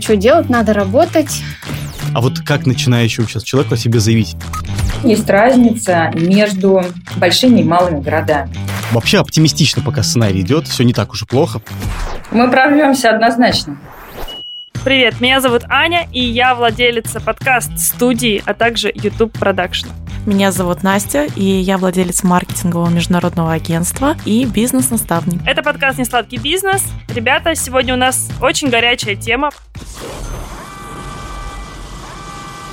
Что делать? Надо работать. А вот как начинающему сейчас человеку о себе заявить? Есть разница между большими и малыми городами. Вообще оптимистично, пока сценарий идет, все не так уж и плохо. Мы прорвемся однозначно. Привет, меня зовут Аня, и я владелица подкаст-студии, а также YouTube продакшн. Меня зовут Настя, и я владелец маркетингового международного агентства и бизнес-наставник. Это подкаст «Несладкий бизнес». Ребята, сегодня у нас очень горячая тема.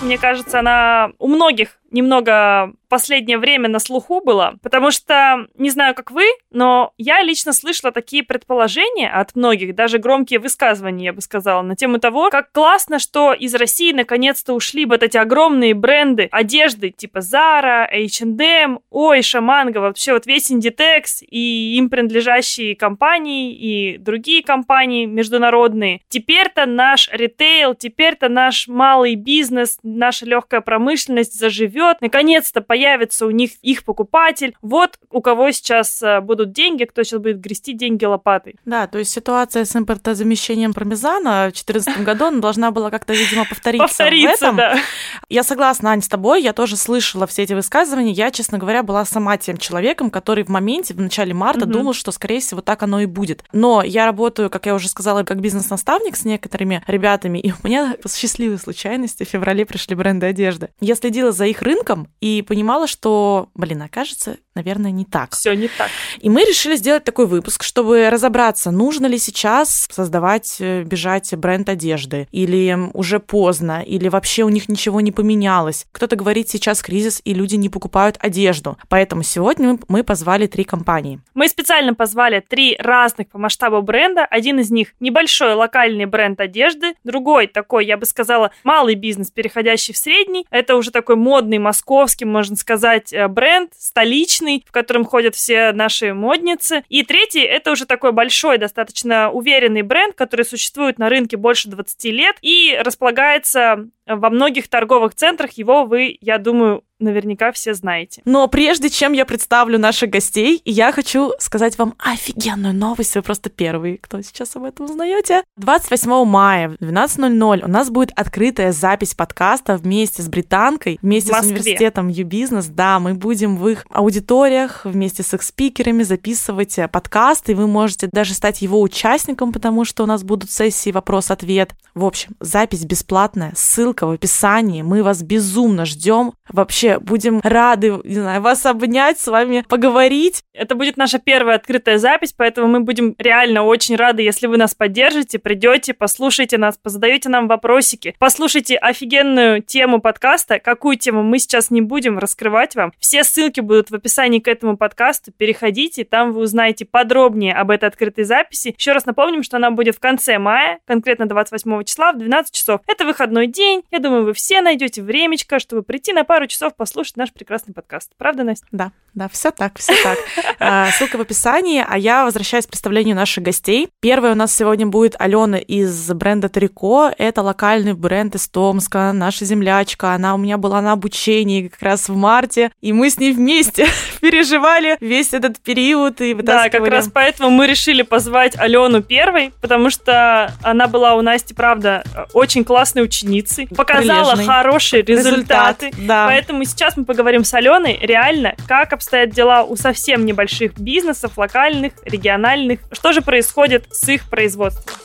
Мне кажется, она у многих немного последнее время на слуху было, потому что, не знаю, как вы, но я лично слышала такие предположения от многих, даже громкие высказывания, я бы сказала, на тему того, как классно, что из России наконец-то ушли вот эти огромные бренды одежды, типа Zara, H&M, ой, Шаманга, вообще вот весь Inditex и им принадлежащие компании и другие компании международные. Теперь-то наш ритейл, теперь-то наш малый бизнес, наша легкая промышленность заживет, наконец-то появится у них их покупатель. Вот у кого сейчас э, будут деньги, кто сейчас будет грести деньги лопатой. Да, то есть ситуация с импортозамещением пармезана в 2014 году она должна была как-то, видимо, повториться. Повториться, в этом. да. Я согласна, Ань, с тобой. Я тоже слышала все эти высказывания. Я, честно говоря, была сама тем человеком, который в моменте, в начале марта, Мгм. думал, что, скорее всего, так оно и будет. Но я работаю, как я уже сказала, как бизнес-наставник с некоторыми ребятами, и у меня по счастливой случайности в феврале пришли бренды одежды. Я следила за их рынком и понимала, что, блин, окажется, наверное, не так. Все не так. И мы решили сделать такой выпуск, чтобы разобраться, нужно ли сейчас создавать, э, бежать бренд одежды, или уже поздно, или вообще у них ничего не поменялось. Кто-то говорит, сейчас кризис, и люди не покупают одежду. Поэтому сегодня мы- позвали три компании. Мы специально позвали три разных по масштабу бренда. Один из них небольшой локальный бренд одежды, другой такой, я бы сказала, малый бизнес, переходящий в средний. Это уже такой модный московский, можно сказать, э, бренд, столичный, в котором ходят все наши модницы. И третий это уже такой большой, достаточно уверенный бренд, который существует на рынке больше 20 лет и располагается во многих торговых центрах. Его вы, я думаю, наверняка все знаете. Но прежде чем я представлю наших гостей, я хочу сказать вам офигенную новость. Вы просто первые, кто сейчас об этом узнаете. 28 мая в 12.00 у нас будет открытая запись подкаста вместе с британкой, вместе с университетом U-Business. Да, мы будем в их аудиториях вместе с их спикерами записывать э, подкаст, и вы можете даже стать его участником, потому что у нас будут сессии вопрос-ответ. В общем, запись бесплатная, ссылка в описании. Мы вас безумно ждем. Вообще, будем рады, не знаю, вас обнять, с вами поговорить. Это будет наша первая открытая запись, поэтому мы будем реально очень рады, если вы нас поддержите, придете, послушайте нас, позадаете нам вопросики, послушайте офигенную тему подкаста. Какую тему мы сейчас не будем раскрывать вам. Все ссылки будут в описании к этому подкасту. Переходите, там вы узнаете подробнее об этой открытой записи. Еще раз напомним, что она будет в конце мая, конкретно 28 числа в 12 часов. Это выходной день. Я думаю, вы все найдете времечко, чтобы прийти на пару часов послушать наш прекрасный подкаст. Правда, Настя? Да, да, все так, все так. А, Ссылка в описании, а я возвращаюсь к представлению наших гостей. Первая у нас сегодня будет Алена из бренда Трико. Это локальный бренд из Томска, наша землячка. Она у меня была на обучении как раз в марте, и мы с ней вместе переживали весь этот период и Да, как раз поэтому мы решили позвать Алену первой, потому что она была у Насти, правда, очень классной ученицей, показала Прилежной. хорошие Результат, результаты. да. Поэтому сейчас мы поговорим с Аленой реально, как обстоят дела у совсем небольших бизнесов, локальных, региональных, что же происходит с их производством.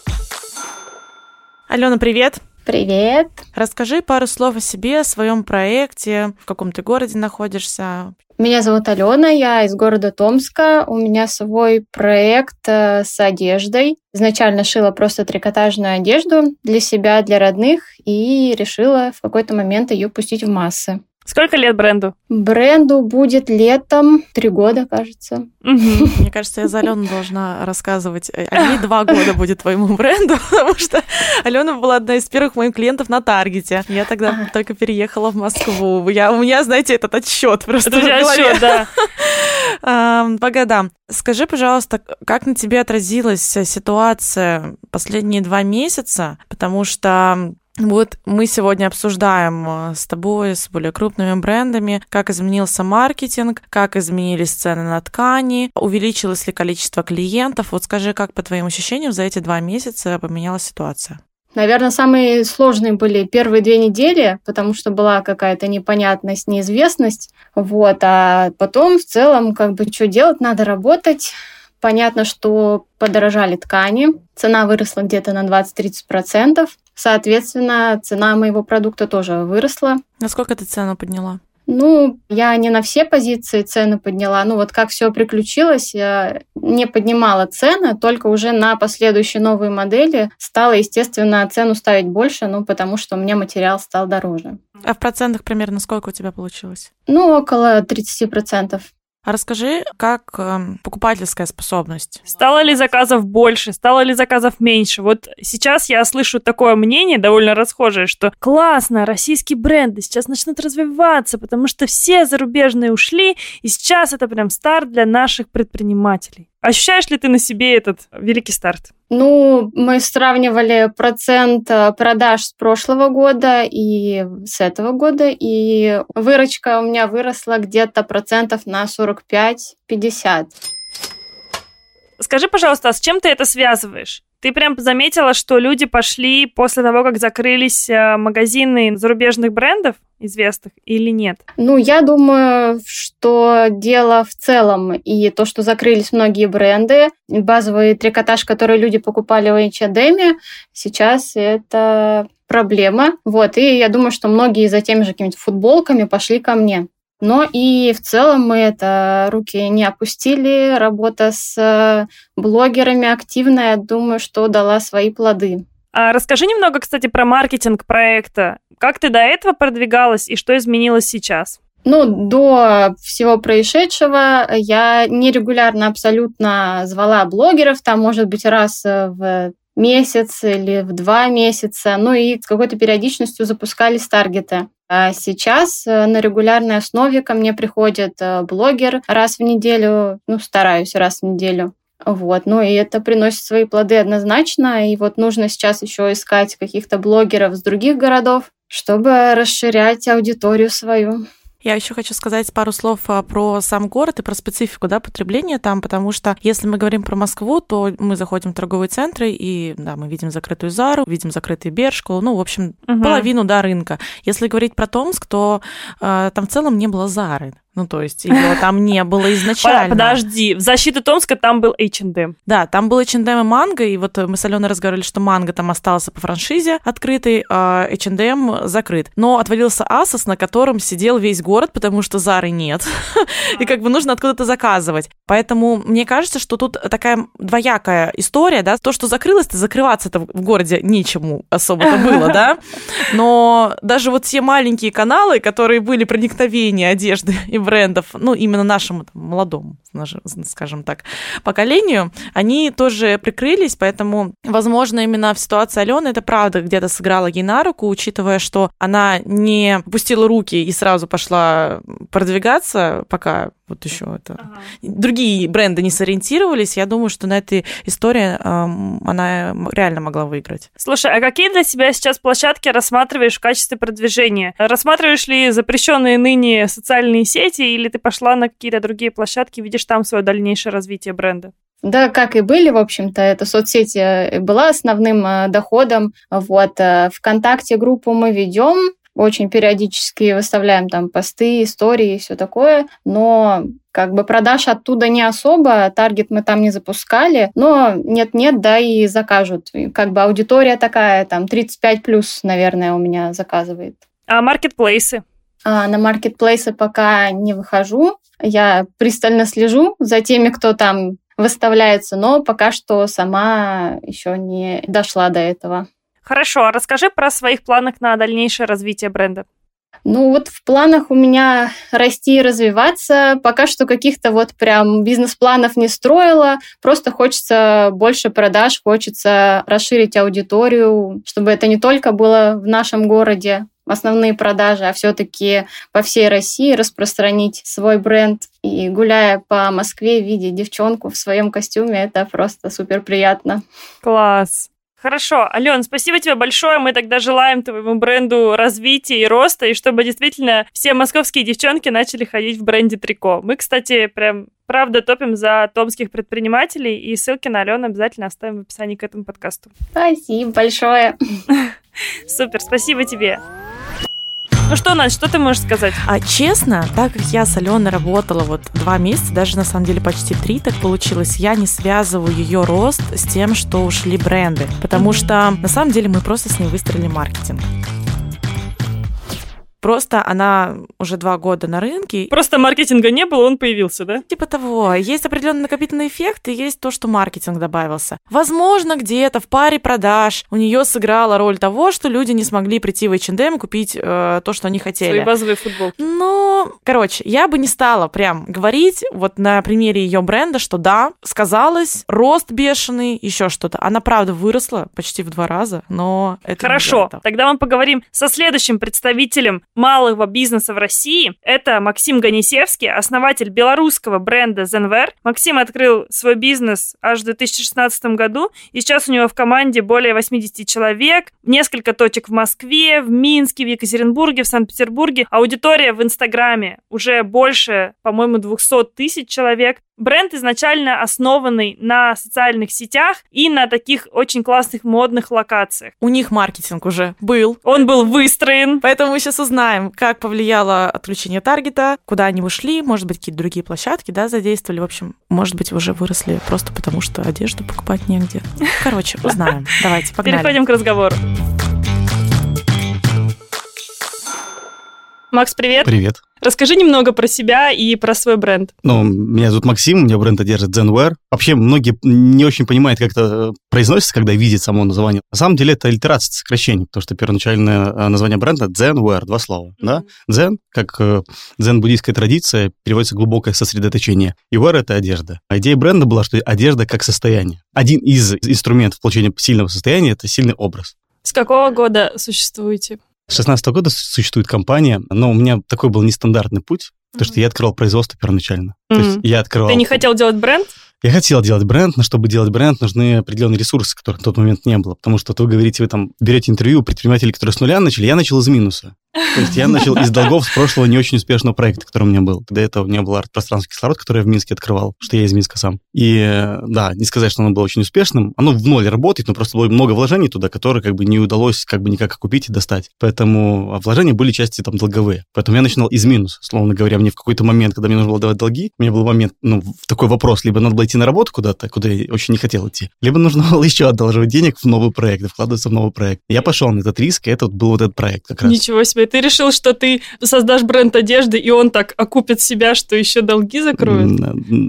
Алена, привет. Привет. Расскажи пару слов о себе, о своем проекте, в каком ты городе находишься. Меня зовут Алена, я из города Томска. У меня свой проект э, с одеждой. Изначально шила просто трикотажную одежду для себя, для родных, и решила в какой-то момент ее пустить в массы. Сколько лет бренду? Бренду будет летом три года, кажется. Мне кажется, я за Алену должна рассказывать. э, ей два года будет твоему бренду, потому что Алена была одна из первых моих клиентов на Таргете. Я тогда только переехала в Москву. Я, у меня, знаете, этот отсчет просто Это у в тебя голове. счет, да. По годам. Скажи, пожалуйста, как на тебе отразилась э, ситуация последние два месяца? Потому что вот мы сегодня обсуждаем э, с тобой, с более крупными брендами, как изменился маркетинг, как изменились цены на ткани, увеличилось ли количество клиентов. Вот скажи, как по твоим ощущениям за эти два месяца поменялась ситуация? Наверное, самые сложные были первые две недели, потому что была какая-то непонятность, неизвестность. Вот. А потом в целом, как бы, что делать, надо работать. Понятно, что подорожали ткани, цена выросла где-то на 20-30%. Соответственно, цена моего продукта тоже выросла. Насколько ты цену подняла? Ну, я не на все позиции цены подняла. Ну, вот как все приключилось, я не поднимала цены, только уже на последующие новые модели стала, естественно, цену ставить больше, ну, потому что у меня материал стал дороже. А в процентах примерно сколько у тебя получилось? Ну, около 30%. А расскажи, как э, покупательская способность? Стало ли заказов больше, стало ли заказов меньше? Вот сейчас я слышу такое мнение, довольно расхожее, что классно, российские бренды сейчас начнут развиваться, потому что все зарубежные ушли, и сейчас это прям старт для наших предпринимателей. Ощущаешь ли ты на себе этот великий старт? Ну, мы сравнивали процент э, продаж с прошлого года и с этого года, и выручка у меня выросла где-то процентов на 45-50. Скажи, пожалуйста, а с чем ты это связываешь? Ты прям заметила, что люди пошли после того, как закрылись э, магазины зарубежных брендов известных или нет? Ну, я думаю, что дело в целом и то, что закрылись многие бренды, базовый трикотаж, который люди покупали в H&M, сейчас это проблема. Вот, и я думаю, что многие за теми же какими-то футболками пошли ко мне. Но и в целом мы это руки не опустили. Работа с э, блогерами активная, думаю, что дала свои плоды. А расскажи немного, кстати, про маркетинг проекта. Как ты до этого продвигалась и что изменилось сейчас? Ну, до всего происшедшего я нерегулярно абсолютно звала блогеров, там, может быть, раз в месяц или в два месяца, ну и с какой-то периодичностью запускались таргеты. А сейчас э, на регулярной основе ко мне приходит э, блогер раз в неделю, ну, стараюсь раз в неделю. Вот, ну и это приносит свои плоды однозначно. И вот нужно сейчас еще искать каких-то блогеров с других городов, чтобы расширять аудиторию свою. Я еще хочу сказать пару слов а, про сам город и про специфику да, потребления там, потому что если мы говорим про Москву, то мы заходим в торговые центры, и да, мы видим закрытую Зару, видим закрытый Бершку, ну, в общем, угу. половину да, рынка. Если говорить про Томск, то э, там в целом не было Зары. Ну, то есть его там не было изначально. Подожди, в защиту Томска там был H&M. Да, там был H&M и Манго, и вот мы с Аленой разговаривали, что Манго там остался по франшизе открытый, а H&M закрыт. Но отвалился Асос, на котором сидел весь город, потому что Зары нет. и как бы нужно откуда-то заказывать. Поэтому мне кажется, что тут такая двоякая история, да, то, что закрылось-то, закрываться-то в городе нечему особо-то было, да, но даже вот все маленькие каналы, которые были проникновения одежды и брендов, ну, именно нашему там, молодому, скажем так, поколению, они тоже прикрылись, поэтому, возможно, именно в ситуации Алены это правда где-то сыграла ей на руку, учитывая, что она не пустила руки и сразу пошла продвигаться, пока вот еще это. Ага. Другие бренды не сориентировались. Я думаю, что на этой истории э, она реально могла выиграть. Слушай, а какие для себя сейчас площадки рассматриваешь в качестве продвижения? Рассматриваешь ли запрещенные ныне социальные сети, или ты пошла на какие-то другие площадки, видишь там свое дальнейшее развитие бренда? Да, как и были, в общем-то, эта соцсеть э, была основным э, доходом. Вот. Э, Вконтакте группу мы ведем, очень периодически выставляем там посты, истории и все такое, но как бы продаж оттуда не особо, таргет мы там не запускали, но нет-нет, да и закажут. Как бы аудитория такая, там 35 плюс, наверное, у меня заказывает. А маркетплейсы? А, на маркетплейсы пока не выхожу. Я пристально слежу за теми, кто там выставляется, но пока что сама еще не дошла до этого. Хорошо, а расскажи про своих планах на дальнейшее развитие бренда. Ну вот в планах у меня расти и развиваться. Пока что каких-то вот прям бизнес-планов не строила. Просто хочется больше продаж, хочется расширить аудиторию, чтобы это не только было в нашем городе, основные продажи, а все-таки по всей России распространить свой бренд. И гуляя по Москве, видя девчонку в своем костюме, это просто супер приятно. Класс. Хорошо, Ален, спасибо тебе большое. Мы тогда желаем твоему бренду развития и роста, и чтобы действительно все московские девчонки начали ходить в бренде трико. Мы, кстати, прям правда топим за томских предпринимателей, и ссылки на Алену обязательно оставим в описании к этому подкасту. Спасибо большое. Супер, спасибо тебе. Ну что, Надь, что ты можешь сказать? А честно, так как я с Аленой работала вот два месяца, даже на самом деле почти три так получилось, я не связываю ее рост с тем, что ушли бренды. Потому что на самом деле мы просто с ней выстроили маркетинг. Просто она уже два года на рынке. Просто маркетинга не было, он появился, да? Типа того. Есть определенный накопительный эффект и есть то, что маркетинг добавился. Возможно, где-то в паре продаж у нее сыграла роль того, что люди не смогли прийти в H&M и купить э, то, что они хотели. Свои базовые футболки. Но, короче, я бы не стала прям говорить вот на примере ее бренда, что да, сказалось, рост бешеный, еще что-то. Она, правда, выросла почти в два раза, но это Хорошо, тогда мы поговорим со следующим представителем малого бизнеса в России. Это Максим Ганисевский, основатель белорусского бренда Zenver. Максим открыл свой бизнес аж в 2016 году, и сейчас у него в команде более 80 человек, несколько точек в Москве, в Минске, в Екатеринбурге, в Санкт-Петербурге. Аудитория в Инстаграме уже больше, по-моему, 200 тысяч человек. Бренд изначально основанный на социальных сетях и на таких очень классных модных локациях. У них маркетинг уже был. Он был выстроен. Поэтому мы сейчас узнаем, как повлияло отключение таргета, куда они ушли, может быть, какие-то другие площадки, да, задействовали. В общем, может быть, уже выросли просто потому, что одежду покупать негде. Короче, узнаем. Давайте, погнали. Переходим к разговору. Макс, привет. Привет. Расскажи немного про себя и про свой бренд. Ну, меня зовут Максим, у меня бренд одежды Zenwear. Вообще, многие не очень понимают, как это произносится, когда видят само название. На самом деле, это аллитерация, сокращение, потому что первоначальное э, название бренда Zenwear, два слова, mm-hmm. да? Zen, как э, дзен-буддийская традиция, переводится глубокое сосредоточение. И wear — это одежда. А идея бренда была, что одежда как состояние. Один из инструментов получения сильного состояния — это сильный образ. С какого года существуете? С 16 года существует компания, но у меня такой был нестандартный путь, потому mm-hmm. что я открывал производство первоначально. Mm-hmm. То есть я открывал... Ты не хотел делать бренд? Я хотел делать бренд, но чтобы делать бренд, нужны определенные ресурсы, которых в тот момент не было. Потому что вот вы говорите, вы там берете интервью у предпринимателей, которые с нуля начали, я начал из минуса. То есть я начал из долгов с прошлого не очень успешного проекта, который у меня был. До этого у меня был арт-пространство кислород, который я в Минске открывал, что я из Минска сам. И да, не сказать, что оно было очень успешным. Оно в ноль работает, но просто было много вложений туда, которые как бы не удалось как бы никак купить и достать. Поэтому вложения были части там долговые. Поэтому я начинал из минуса, словно говоря. Мне в какой-то момент, когда мне нужно было давать долги, у меня был момент, ну, такой вопрос, либо надо было идти на работу куда-то, куда я очень не хотел идти, либо нужно было еще одалживать денег в новый проект, вкладываться в новый проект. Я пошел на этот риск, и это был вот этот проект как раз. Ничего себе, ты решил, что ты создашь бренд одежды, и он так окупит себя, что еще долги закроет?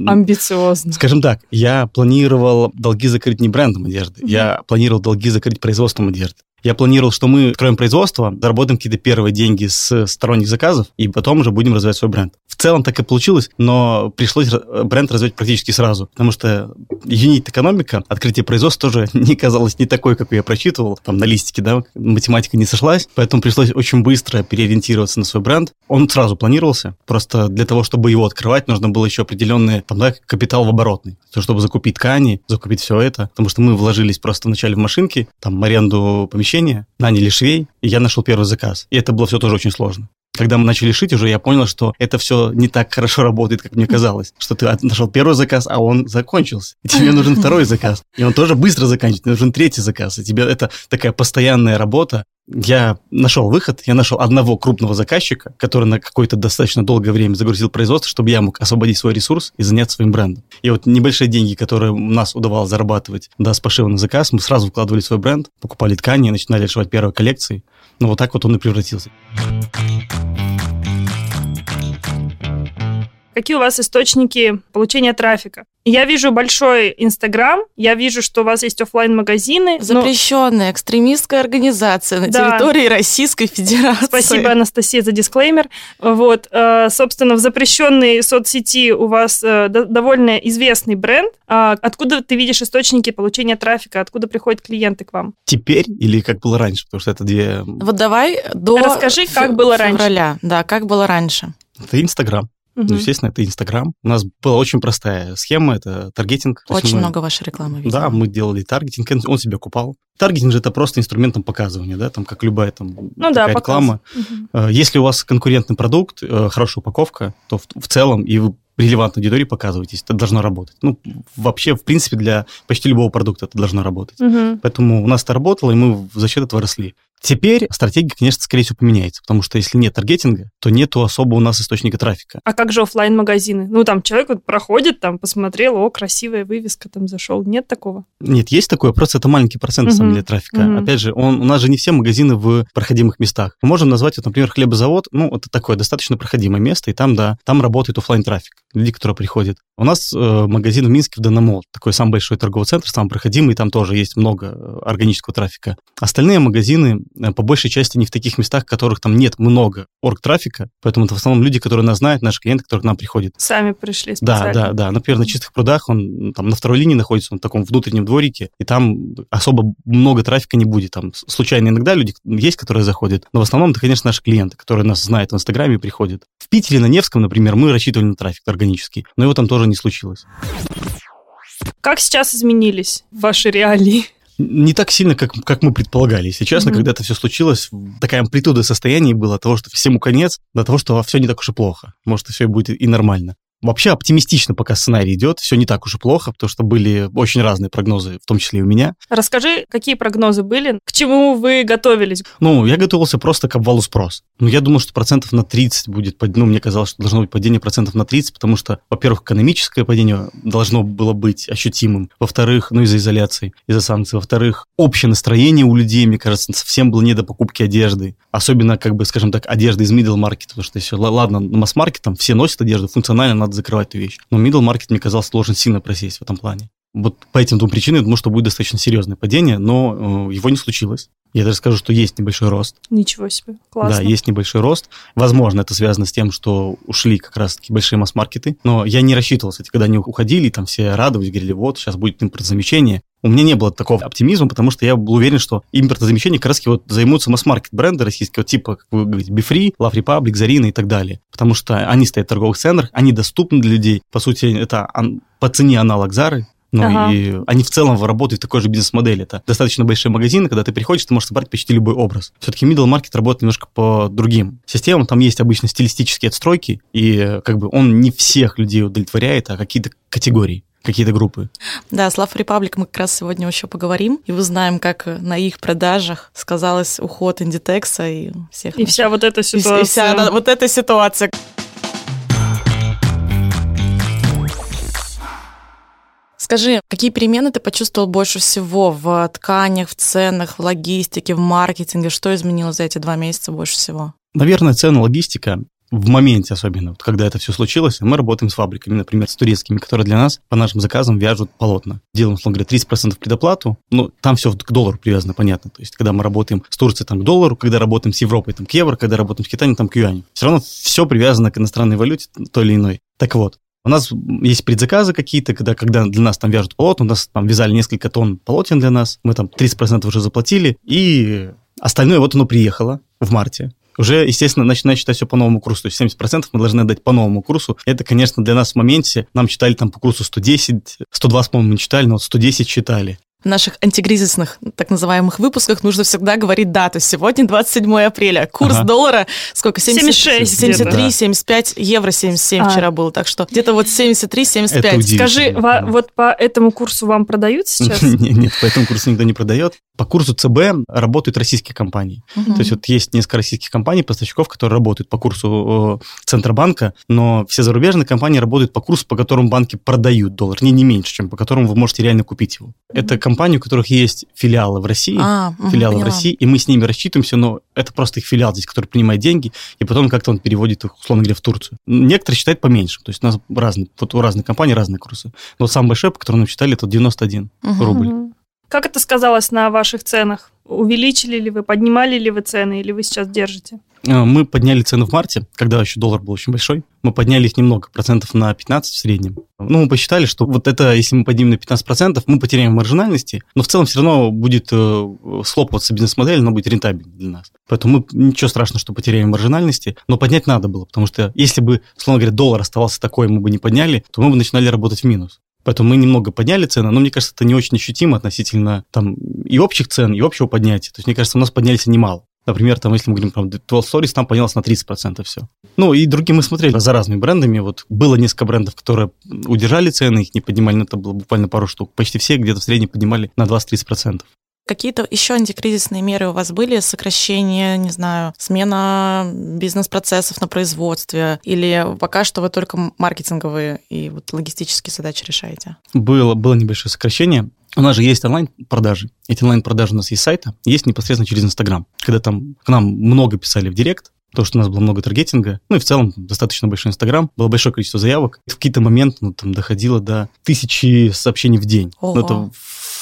Амбициозно. Скажем так, я планировал долги закрыть не брендом одежды, я планировал долги закрыть производством одежды. Я планировал, что мы откроем производство, заработаем какие-то первые деньги с сторонних заказов, и потом уже будем развивать свой бренд. В целом так и получилось, но пришлось бренд развивать практически сразу, потому что юнит-экономика, открытие производства тоже не казалось не такой, как я прочитывал, там на листике, да, математика не сошлась, поэтому пришлось очень быстро переориентироваться на свой бренд. Он сразу планировался, просто для того, чтобы его открывать, нужно было еще определенный там, да, капитал в оборотный, то, чтобы закупить ткани, закупить все это, потому что мы вложились просто вначале в машинки, там, аренду помещения, помещение, наняли швей, и я нашел первый заказ. И это было все тоже очень сложно. Когда мы начали шить уже, я понял, что это все не так хорошо работает, как мне казалось. Что ты нашел первый заказ, а он закончился. И тебе нужен второй заказ. И он тоже быстро заканчивается. Нужен третий заказ. И тебе это такая постоянная работа. Я нашел выход, я нашел одного крупного заказчика, который на какое-то достаточно долгое время загрузил производство, чтобы я мог освободить свой ресурс и заняться своим брендом. И вот небольшие деньги, которые у нас удавалось зарабатывать, да, с пошива на заказ, мы сразу вкладывали свой бренд, покупали ткани, начинали шивать первые коллекции. Ну, вот так вот он и превратился. Какие у вас источники получения трафика? Я вижу большой Инстаграм, я вижу, что у вас есть офлайн магазины Запрещенная но... экстремистская организация на да. территории Российской Федерации. Спасибо, Анастасия, за дисклеймер. Вот, э, собственно, в запрещенной соцсети у вас э, довольно известный бренд. А откуда ты видишь источники получения трафика? Откуда приходят клиенты к вам? Теперь или как было раньше? Потому что это две... Вот давай до Расскажи, как было раньше. Февраля. Да, как было раньше. Это Инстаграм. Ну, естественно, это Инстаграм. У нас была очень простая схема, это таргетинг. Очень мы- много вашей рекламы видела. Да, мы делали таргетинг, он себя купал. Таргетинг же это просто инструментом показывания, да, там как любая там Ну да, такая показ. реклама. Э, Если у вас конкурентный продукт, э, хорошая упаковка, то в, в целом и вы релевантной аудитории показываетесь, это должно работать. Ну, вообще, в принципе, для почти любого продукта это должно работать. Мгм. Поэтому у нас это работало, и мы за счет этого росли. Теперь стратегия, конечно, скорее всего, поменяется, потому что если нет таргетинга, то нету особо у нас источника трафика. А как же оффлайн магазины Ну, там человек вот проходит, там посмотрел, о, красивая вывеска, там зашел. Нет такого? Нет, есть такое, просто это маленький процент, на самом деле, трафика. Мгм. Опять же, он, у нас же не все магазины в проходимых местах. Мы можем назвать, вот, например, хлебозавод, ну, это такое достаточно проходимое место, и там, да, там работает оффлайн трафик люди, которые приходят. У нас э, магазин в Минске в Dana Mall, такой самый большой торговый центр, самый проходимый, там тоже есть много э, органического трафика. Остальные магазины, по большей части, не в таких местах, в которых там нет много орг-трафика, поэтому это в основном люди, которые нас знают, наши клиенты, которые к нам приходят. Сами пришли Да, специально. да, да. Например, на чистых прудах он там на второй линии находится, он в таком внутреннем дворике, и там особо много трафика не будет. Там случайно иногда люди есть, которые заходят, но в основном это, конечно, наши клиенты, которые нас знают в Инстаграме и приходят. В Питере, на Невском, например, мы рассчитывали на трафик органический, но его там тоже не случилось. Как сейчас изменились ваши реалии? Не так сильно, как, как мы предполагали. Если честно, Мгм. когда это все случилось, такая амплитуда состояний была от того, что всему конец, до того, что все не так уж и плохо. Может, все будет и нормально. Вообще оптимистично пока сценарий идет, все не так уж и плохо, потому что были очень разные прогнозы, в том числе и у меня. Расскажи, какие прогнозы были, к чему вы готовились? Ну, я готовился просто к обвалу спрос. Ну, я думал, что процентов на 30 будет, ну, мне казалось, что должно быть падение процентов на 30, потому что, во-первых, экономическое падение должно было быть ощутимым. Во-вторых, ну, из-за изоляции, из-за санкций. Во-вторых, общее настроение у людей, мне кажется, совсем было не до покупки одежды. Особенно, как бы, скажем так, одежды из middle market, потому что если, ладно, на масс-маркет там все носят одежду, функционально надо закрывать эту вещь. Но middle market, мне казалось, должен сильно просесть в этом плане. Вот по этим двум причинам я думаю, что будет достаточно серьезное падение, но э, его не случилось. Я даже скажу, что есть небольшой рост. Ничего себе, классно. Да, есть небольшой рост. Возможно, это связано с тем, что ушли как раз-таки большие масс-маркеты. Но я не рассчитывал, кстати, когда они уходили, там все радовались, говорили, вот, сейчас будет импортозамещение. У меня не было такого оптимизма, потому что я был уверен, что импортозамещение как раз вот займутся масс-маркет бренды российские, вот типа, как вы говорите, Бифри, Love Republic, Зарина и так далее. Потому что они стоят в торговых центрах, они доступны для людей. По сути, это по цене аналог Зары, ну Ага. и они в целом работают в такой же бизнес-модели. Это достаточно большие магазины, когда ты приходишь, ты можешь собрать почти любой образ. Все-таки middle market работает немножко по другим системам. Там есть обычно стилистические отстройки, и э, как бы он не всех людей удовлетворяет, а какие-то категории какие-то группы. Да, с Love Republic мы как раз сегодня еще поговорим, и узнаем, как на их продажах сказалось уход Индитекса и всех И наших- вся вот эта и- ситуация. и вся она- вот эта ситуация. Скажи, какие перемены ты почувствовал больше всего в тканях, в ценах, в логистике, в маркетинге? Что изменилось за эти два месяца больше всего? Наверное, цена логистика в моменте особенно, вот когда это все случилось, мы работаем с фабриками, например, с турецкими, которые для нас по нашим заказам вяжут полотна. Делаем, условно говоря, 30% предоплату, ну, там все к доллару привязано, понятно. То есть, когда мы работаем с Турцией, там, к доллару, когда работаем с Европой, там, к евро, когда работаем с Китаем, там, к юаню. Все равно все привязано к иностранной валюте, той или иной. Так вот, у нас есть предзаказы какие-то, когда, когда для нас там вяжут полотна, у нас там вязали несколько тонн полотен для нас, мы там 30% уже заплатили, и остальное вот оно приехало в марте. Уже, естественно, начинает считать все по новому курсу. То есть 70% мы должны отдать по новому курсу. Это, конечно, для нас в моменте. Нам читали там по курсу 110, 120, по-моему, не читали, но вот 110 читали. В наших антикризисных, так называемых, выпусках нужно всегда говорить дату. Сегодня 27 апреля. Курс Ага. доллара сколько? 70, 76 73, где-то. 75, евро 77 А. вчера был. Так что где-то вот 73, 75. Это удивительно. Скажи, ва- вот по этому курсу вам продают сейчас? Нет, нет, по этому курсу никто не продает. По курсу ЦБ работают российские компании. То есть вот есть несколько российских компаний, поставщиков, которые работают по курсу Центробанка, но все зарубежные компании работают по курсу, по которому банки продают доллар, не, не меньше, чем по которому вы можете реально купить его. Это компании, у которых есть филиалы в России, А, филиалы поняла. в России, и мы с ними рассчитываемся, но это просто их филиал здесь, который принимает деньги, и потом как-то он переводит их, условно говоря, в Турцию. Некоторые считают поменьше, то есть у нас разные, вот у разных компаний разные курсы. Но вот самый большой, по которому мы считали, это 91 Мгм. рубль. Как это сказалось на ваших ценах? Увеличили ли вы, поднимали ли вы цены, или вы сейчас держите? Э, мы подняли цены в марте, когда еще доллар был очень большой. Мы подняли их немного, процентов на 15 в среднем. Ну, мы посчитали, что вот это, если мы поднимем на 15%, мы потеряем маржинальности, но в целом все равно будет э, схлопываться бизнес-модель, она будет рентабельной для нас. Поэтому мы, ничего страшного, что потеряем маржинальности, но поднять надо было, потому что если бы, словно говоря, доллар оставался такой, мы бы не подняли, то мы бы начинали работать в минус. Поэтому мы немного подняли цены, но мне кажется, это не очень ощутимо относительно там и общих цен, и общего поднятия. То есть, мне кажется, у нас поднялись немало. Например, там, если мы говорим про 12 Stories, там поднялось на 30% все. Ну, и другие мы смотрели за разными брендами. Вот было несколько брендов, которые удержали цены, их не поднимали, но это было буквально пару штук. Почти все где-то в среднем поднимали на 20-30%. Какие-то еще антикризисные меры у вас были? Сокращение, не знаю, смена бизнес-процессов на производстве? Или пока что вы только маркетинговые и вот логистические задачи решаете? Было, было небольшое сокращение. У нас же есть онлайн-продажи. Эти онлайн-продажи у нас есть сайта, есть непосредственно через Инстаграм. Когда там к нам много писали в Директ, то, что у нас было много таргетинга, ну и в целом достаточно большой Инстаграм, было большое количество заявок. В какие-то моменты ну, там доходило до тысячи сообщений в день. Ого. Ну, это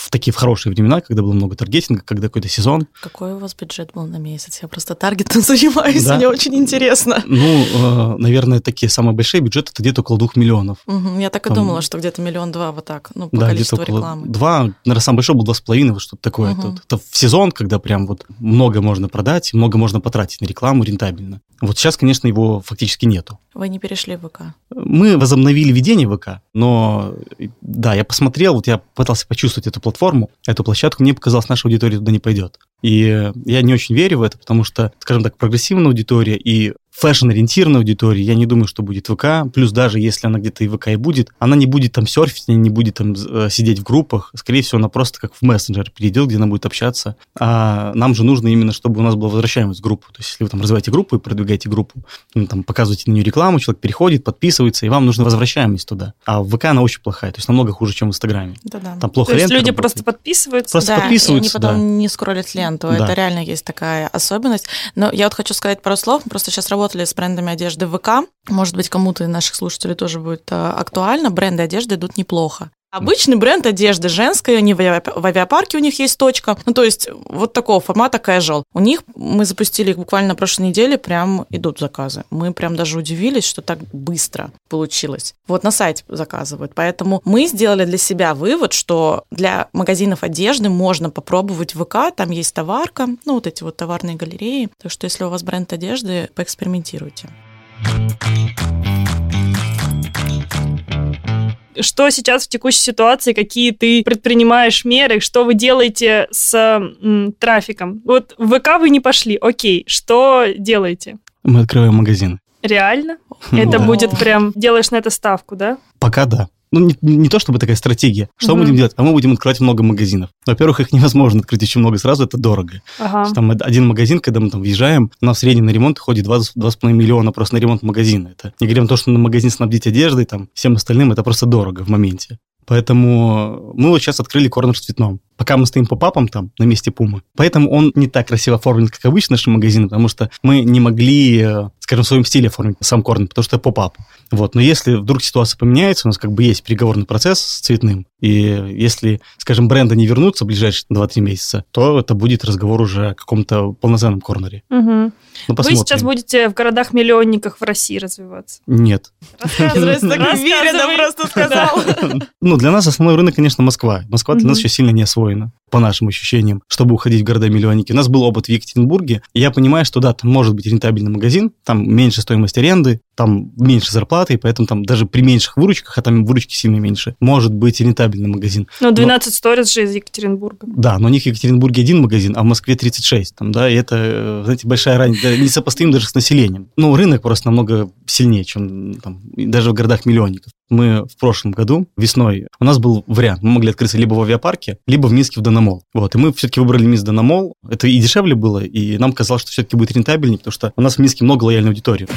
в такие в хорошие времена, когда было много таргетинга, когда какой-то сезон. Какой у вас бюджет был на месяц? Я просто таргетом занимаюсь, да? мне очень интересно. Ну, э, наверное, такие самые большие бюджеты это где-то около двух миллионов. Угу, я так и Там, думала, что где-то миллион-два вот так, ну, по да, количеству около рекламы. Два, наверное, самый большой был два с половиной, что-то такое. Угу. Это, это в сезон, когда прям вот много можно продать, много можно потратить на рекламу рентабельно. Вот сейчас, конечно, его фактически нету. Вы не перешли в ВК? Мы возобновили ведение ВК, но да, я посмотрел, вот я пытался почувствовать эту платформу, эту площадку, мне показалось, наша аудитория туда не пойдет. И я не очень верю в это, потому что, скажем так, прогрессивная аудитория и фэшн-ориентированной аудитории, я не думаю, что будет ВК. Плюс даже если она где-то и ВК и будет, она не будет там серфить, не будет там э, сидеть в группах. Скорее всего, она просто как в мессенджер перейдет, где она будет общаться. А нам же нужно именно, чтобы у нас была возвращаемость в группу. То есть, если вы там развиваете группу и продвигаете группу, ну, там показываете на нее рекламу, человек переходит, подписывается, и вам нужна возвращаемость туда. А в ВК она очень плохая, то есть намного хуже, чем в Инстаграме. Да-да. Там плохо То есть люди работает. просто подписываются? Просто да, подписываются, и они потом да. не скроллят ленту. Да. Это реально есть такая особенность. Но я вот хочу сказать пару слов. Просто сейчас работали с брендами одежды ВК. Может быть, кому-то из наших слушателей тоже будет а, актуально. Бренды одежды идут неплохо. Обычный бренд одежды женской, они в авиа- в авиапарке у них есть точка. Ну, то есть вот такого формата casual. У них мы запустили их буквально на прошлой неделе, прям идут заказы. Мы прям даже удивились, что так быстро получилось. Вот на сайте заказывают. Поэтому мы сделали для себя вывод, что для магазинов одежды можно попробовать ВК, там есть товарка, ну, вот эти вот товарные галереи. Так что если у вас бренд одежды, поэкспериментируйте. Что сейчас в текущей ситуации, какие ты предпринимаешь меры, что вы делаете с м, трафиком? Вот в ВК вы не пошли, окей, что делаете? Мы открываем магазин. Реально? Это Да. будет прям, делаешь на это ставку, да? Пока да. Ну, не, не то чтобы такая стратегия. Что мы Мгм. будем делать? А мы будем открывать много магазинов. Во-первых, их невозможно открыть очень много сразу, это дорого. Ага. Там од- один магазин, когда мы там въезжаем, у нас в среднем на ремонт ходит 2, 2,5 миллиона просто на ремонт магазина. Это не говорим то, что на магазин снабдить одеждой, там, всем остальным, это просто дорого в моменте. Поэтому мы вот сейчас открыли корнер в цветном. Пока мы стоим по папам там, на месте Пумы. Поэтому он не так красиво оформлен, как обычно наши магазины, потому что мы не могли, э, скажем, в своем стиле оформить сам корнер, потому что это поп-ап. Вот. Но если вдруг ситуация поменяется, у нас как бы есть переговорный процесс с цветным, и если, скажем, бренды не вернутся в ближайшие 2-3 месяца, то это будет разговор уже о каком-то полноценном корнере. Ну, Вы посмотрим. сейчас будете в городах-миллионниках в России развиваться. Нет. Рассказывай, рассказывай. просто сказал. Ну, для нас основной рынок, конечно, Москва. Москва для нас еще сильно не освоена, устроена по нашим ощущениям, чтобы уходить в города-миллионники. У нас был опыт в Екатеринбурге, и я понимаю, что да, там может быть рентабельный магазин, там меньше стоимость аренды, там меньше зарплаты, и поэтому там даже при меньших выручках, а там выручки сильно меньше, может быть рентабельный магазин. Ну, 12 сторис же из Екатеринбурга. Да, но у них в Екатеринбурге один магазин, а в Москве 36, там, да, и это, знаете, большая разница, несопоставим даже с населением. Ну, рынок просто намного сильнее, чем там, даже в городах-миллионников. Мы в прошлом году, весной, у нас был вариант, мы могли открыться либо в авиапарке, либо в Минске в Данамол. Вот, и мы все-таки выбрали Минск Данамол, это и дешевле было, и нам казалось, что все-таки будет рентабельнее, потому что у нас в Минске много лояльной аудитории.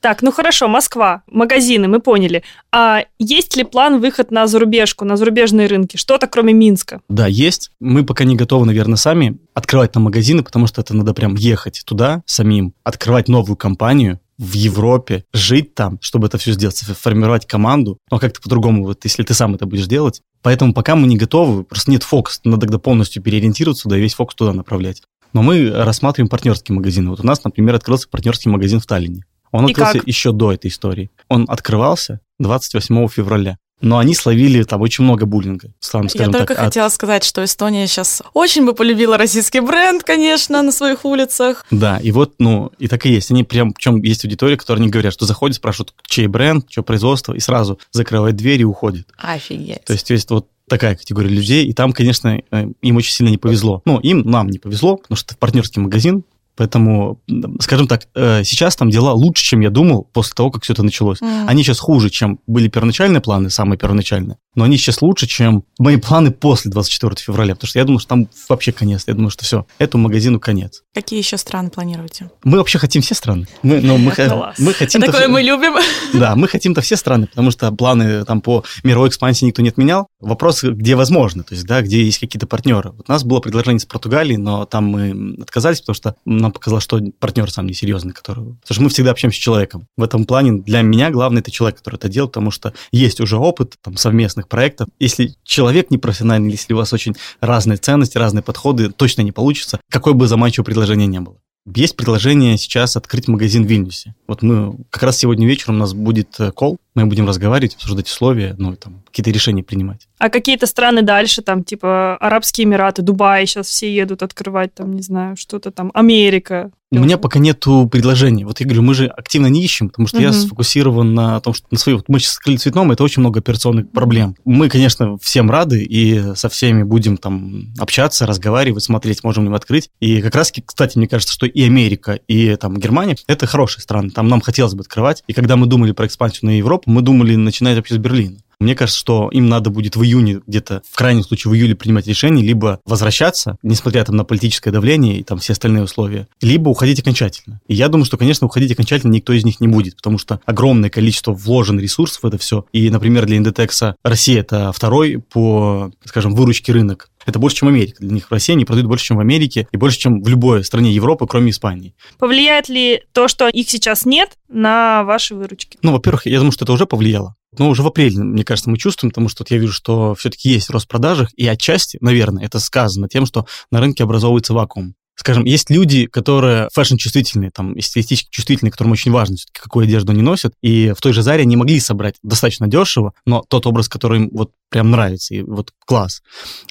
Так, ну хорошо, Москва, магазины, мы поняли. А есть ли план выход на зарубежку, на зарубежные рынки? Что-то кроме Минска? Да, есть. Мы пока не готовы, наверное, сами открывать там магазины, потому что это надо прям ехать туда самим, открывать новую компанию в Европе, жить там, чтобы это все сделать, формировать команду. Но как-то по-другому, вот если ты сам это будешь делать. Поэтому пока мы не готовы, просто нет фокуса. Надо тогда полностью переориентироваться туда и весь фокус туда направлять. Но мы рассматриваем партнерские магазины. Вот у нас, например, открылся партнерский магазин в Таллине. Он И открылся как? еще до этой истории. Он открывался 28 февраля. Но они словили там очень много буллинга, скажем, Я только так, от- хотела сказать, что Эстония сейчас очень бы полюбила российский бренд, конечно, на своих улицах. Да, и вот, ну, и так и есть. Они прям, причем есть аудитория, которая не говорят, что заходят, спрашивают, чей бренд, что производство, и сразу закрывают дверь и уходят. Офигеть. То есть есть вот такая категория людей, и там, конечно, э, им очень сильно не повезло. Ну, им, нам не повезло, потому что это партнерский магазин, поэтому, скажем так, э, сейчас там дела лучше, чем я думал после того, как все это началось. М. Они сейчас хуже, чем были первоначальные планы, самые первоначальные, но они сейчас лучше, чем мои планы после 24 февраля, потому что я думал, что там вообще конец. Я думаю, что все, этому магазину конец. Какие еще страны планируете? Мы вообще хотим все страны. Мы, ну, мы, мы хотим... Такое мы любим. Да, мы хотим-то все страны, потому что планы там по мировой экспансии никто не отменял. Вопрос, где возможно, то есть, да, где есть какие-то партнеры. Вот у нас было предложение с Португалии, но там мы отказались, потому что нам показалось, что партнер сам несерьезный, который... Потому что мы всегда общаемся с человеком. В этом плане для меня главное это человек, который это делал, потому что есть уже опыт там, совместных проектов. Если человек непрофессиональный, если у вас очень разные ценности, разные подходы, точно не получится, какое бы заманчивое предложение не было. Есть предложение сейчас открыть магазин в Вильнюсе. Вот мы как раз сегодня вечером у нас будет э, кол, мы будем разговаривать, обсуждать условия, ну, там, какие-то решения принимать. А какие-то страны дальше, там, типа Арабские Эмираты, Дубай сейчас все едут открывать, там, не знаю, что-то там, Америка. У меня пока нету предложений. Вот я говорю, мы же активно не ищем, потому что я Мгм. сфокусирован на том, что на свои... Вот мы сейчас открыли цветном, это очень много операционных проблем. Мы, конечно, всем рады и со всеми будем там общаться, разговаривать, смотреть, можем ли мы открыть. И как раз, кстати, мне кажется, что и Америка, и там Германия — это хорошие страны. Там нам хотелось бы открывать. И когда мы думали про экспансию на Европу, мы думали начинать вообще с Берлина. Мне кажется, что им надо будет в июне, где-то в крайнем случае в июле принимать решение, либо возвращаться, несмотря там на политическое давление и там все остальные условия, либо уходить окончательно. И я думаю, что, конечно, уходить окончательно никто из них не будет, потому что огромное количество вложен ресурсов в это все. И, например, для Индетекса Россия это второй по, скажем, выручке рынок. Это больше, чем Америка. Для них в России они продают больше, чем в Америке, и больше, чем в любой стране Европы, кроме Испании. Повлияет ли то, что их сейчас нет, на ваши выручки? Ну, во-первых, я думаю, что это уже повлияло. Но уже в апреле, мне кажется, мы чувствуем, потому что вот я вижу, что все-таки есть рост продажах, и отчасти, наверное, это сказано тем, что на рынке образовывается вакуум. Скажем, есть люди, которые фэшн-чувствительные, там, и стилистически чувствительные, которым очень важно, все-таки, какую одежду они носят, и в той же Заре они могли собрать достаточно дешево, но тот образ, который им вот прям нравится, и вот класс.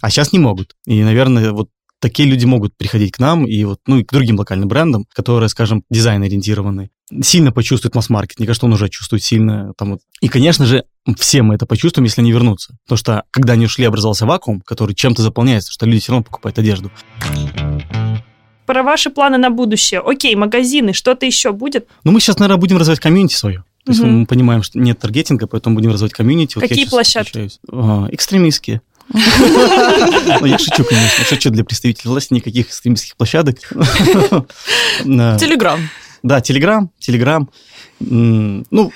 А сейчас не могут. И, наверное, вот такие люди могут приходить к нам и вот, ну, и к другим локальным брендам, которые, скажем, дизайн-ориентированы, сильно почувствуют масс-маркет. Мне кажется, он уже чувствует сильно там вот. И, конечно же, все мы это почувствуем, если они вернутся. Потому что, когда они ушли, образовался вакуум, который чем-то заполняется, что люди все равно покупают одежду. Про ваши планы на будущее. Окей, магазины, что-то еще будет? Но мы сейчас, наверное, будем развивать комьюнити свое. То есть Мгм. мы понимаем, что нет таргетинга, поэтому будем развивать комьюнити. Вот Какие щас площадки? А, Экстремистские. Ну, я шучу, конечно. Шучу для представителей власти, никаких экстремистских площадок. Телеграм. Да, Телеграм, Телеграм. Ну,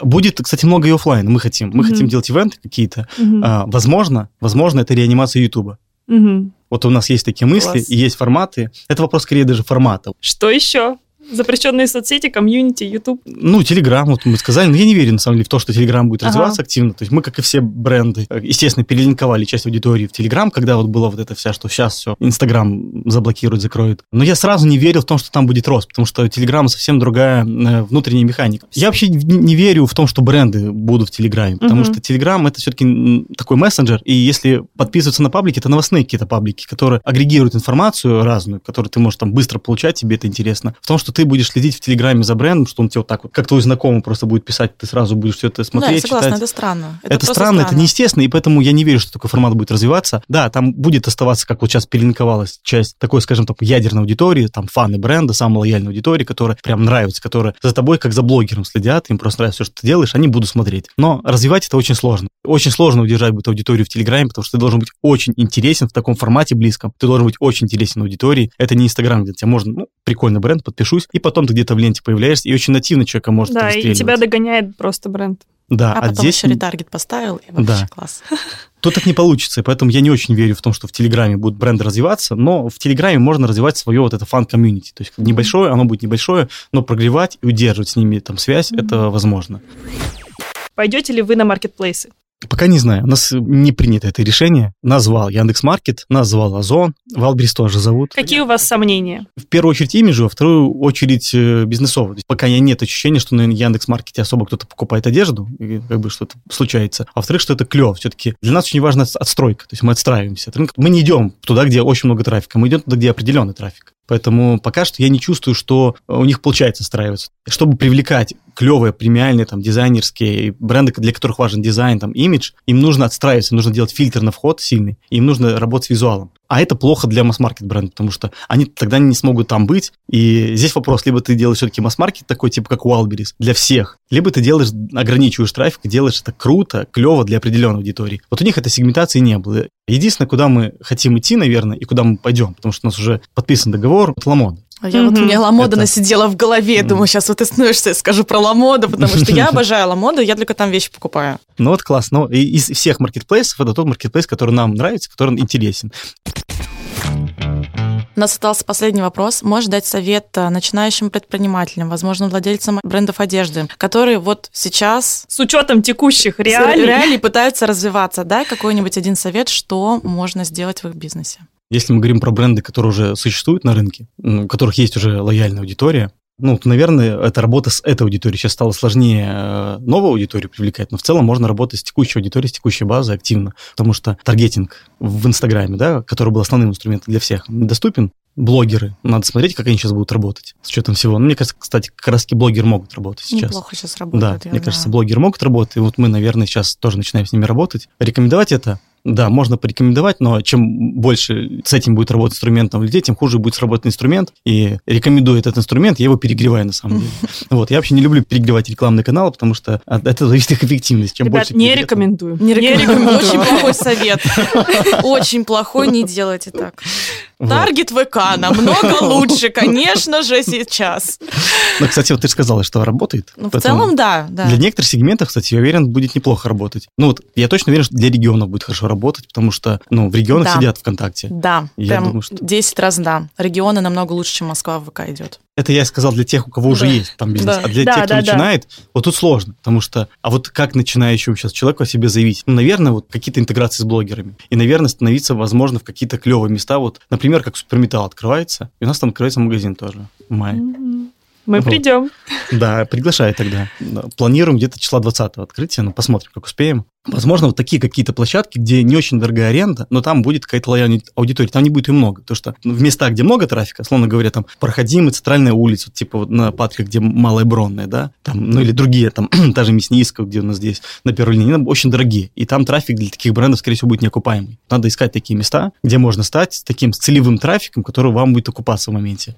будет, кстати, много и оффлайн. Мы хотим. Мы хотим делать ивенты какие-то. А, Возможно, возможно, это реанимация Ютуба. Вот у нас есть такие мысли, Класс. и есть форматы. Это вопрос скорее даже формата. Что еще? Запрещенные соцсети, комьюнити, YouTube. Ну, Телеграм, вот мы сказали, но я не верю, на самом деле, в то, что Телеграм будет Ага. развиваться активно. То есть мы, как и все бренды, э, естественно, перелинковали часть аудитории в Телеграм, когда вот была вот эта вся, что сейчас все, Инстаграм заблокирует, закроет. Но я сразу не верил в том, что там будет рост, потому что Телеграма совсем другая э, внутренняя механика. Я вообще не верю в том, что бренды будут в Телеграме, потому Мгм. что Телеграм это все-таки такой мессенджер, и если подписываться на паблики, это новостные какие-то паблики, которые агрегируют информацию разную, которую ты можешь там быстро получать, тебе это интересно. В том, что ты будешь следить в Телеграме за брендом, что он тебе вот так вот, как твой знакомый просто будет писать, ты сразу будешь все это Да, я смотреть, согласна, читать. это странно. Это, просто странно, это неестественно, и поэтому я не верю, что такой формат будет развиваться. Да, там будет оставаться, как вот сейчас перелинковалась часть такой, скажем так, ядерной аудитории, там фаны бренда, самая лояльная аудитория, которая прям нравится, которая за тобой как за блогером следят, им просто нравится все, что ты делаешь, они будут смотреть. Но развивать это очень сложно. Очень сложно удержать будет аудиторию в Телеграме, потому что ты должен быть очень интересен в таком формате близком. Ты должен быть очень интересен аудитории. Это не Инстаграм, где тебе можно, ну, прикольный бренд, подпишусь, и потом ты где-то в ленте появляешься, и очень нативно человека может Да, и тебя догоняет просто бренд. Да, А потом здесь еще ретаргет поставил, и вообще Да. класс. Тут так не получится, и поэтому я не очень верю в том, что в Телеграме будут бренды развиваться, но в Телеграме можно развивать свое вот это фан-комьюнити. То есть небольшое, оно будет небольшое, но прогревать и удерживать с ними там связь, это возможно. Пойдете ли вы на маркетплейсы? Пока не знаю. У нас не принято это решение. Назвал Яндекс.Маркет, назвал Озон, Wildberries тоже зовут. Какие у вас сомнения? В первую очередь имиджу, во вторую очередь э, бизнесово. Пока нет ощущения, что на Яндекс.Маркете особо кто-то покупает одежду, и как бы что-то случается. А во-вторых, что это клево. Все-таки для нас очень важна отстройка. То есть мы отстраиваемся. Мы не идем туда, где очень много трафика. Мы идем туда, где определенный трафик. Поэтому пока что я не чувствую, что у них получается страиваться. Чтобы привлекать клевые, премиальные, там, дизайнерские бренды, для которых важен дизайн, там, имидж, им нужно отстраиваться, нужно делать фильтр на вход сильный, им нужно работать с визуалом. А это плохо для масс-маркет бренда, потому что они тогда не смогут там быть. И здесь вопрос, либо ты делаешь все-таки масс-маркет такой, типа как Wildberries, для всех, либо ты делаешь, ограничиваешь трафик, делаешь это круто, клево для определенной аудитории. Вот у них этой сегментации не было. Единственное, куда мы хотим идти, наверное, и куда мы пойдем, потому что у нас уже подписан договор, это Ламода. А я вот, у меня Ламода это... насидела в голове, думаю, сейчас вот ты становишься, скажу про Ламоду, потому что я обожаю Ламоду, я только там вещи покупаю. Ну вот классно. Ну, из всех маркетплейсов это тот маркетплейс, который нам нравится, который интересен. У нас остался последний вопрос. Можешь дать совет э, начинающим предпринимателям, возможно, владельцам брендов одежды, которые вот сейчас... С учетом текущих реалий. реалий пытаются развиваться. Дай какой-нибудь один совет, что можно сделать в их бизнесе. Если мы говорим про бренды, которые уже существуют на рынке, у которых есть уже лояльная аудитория, ну, наверное, эта работа с этой аудиторией сейчас стала сложнее э, новую аудиторию привлекать, но в целом можно работать с текущей аудиторией, с текущей базой активно, потому что таргетинг в Инстаграме, да, который был основным инструментом для всех, недоступен. Блогеры, надо смотреть, как они сейчас будут работать с учетом всего. Ну, мне кажется, кстати, как раз блогеры могут работать сейчас. Неплохо сейчас работают. Да, мне кажется, блогеры могут работать, и вот мы, наверное, сейчас тоже начинаем с ними работать. Рекомендовать это да, можно порекомендовать, но чем больше с этим будет работать инструментом людей, тем хуже будет сработать инструмент. И рекомендую этот инструмент, я его перегреваю на самом деле. Вот, я вообще не люблю перегревать рекламный канал, потому что это зависит их эффективность. Чем Ребят, больше не рекомендую. Не рекомендую. Очень плохой совет. Очень плохой, не делайте так. Таргет ВК намного лучше, конечно же, сейчас. Ну, кстати, вот ты сказала, что работает. Ну, в целом, да, да. Для некоторых сегментов, кстати, я уверен, будет неплохо работать. Ну, вот я точно уверен, что для регионов будет хорошо работать, потому что, ну, в регионах да. сидят ВКонтакте. Да, я прям думаю, что... 10 раз да. Регионы намного лучше, чем Москва в ВК идет. Это я сказал для тех, у кого уже Да. есть там бизнес. Да. А для Да, тех, кто да, да. начинает, вот тут сложно, потому что, а вот как начинающему сейчас человеку о себе заявить? Ну, наверное, вот какие-то интеграции с блогерами. И, наверное, становиться, возможно, в какие-то клевые места, вот, например, как Суперметалл открывается, и у нас там открывается магазин тоже в мае. Мы Вот. придем. Да, приглашаю тогда. Да, Планируем где-то числа 20 открытия, ну, посмотрим, как успеем. Возможно, вот такие какие-то площадки, где не очень дорогая аренда, но там будет какая-то лояльная аудитория, там не будет и много. Потому что в местах, где много трафика, словно говоря, там проходимая центральная улица, вот типа вот на Патрике, где Малая Бронная, да, там, ну или другие, там, та же Мясницкая, где у нас здесь на первой линии, они очень дорогие. И там трафик для таких брендов, скорее всего, будет неокупаемый. Надо искать такие места, где можно стать с таким целевым трафиком, который вам будет окупаться в моменте.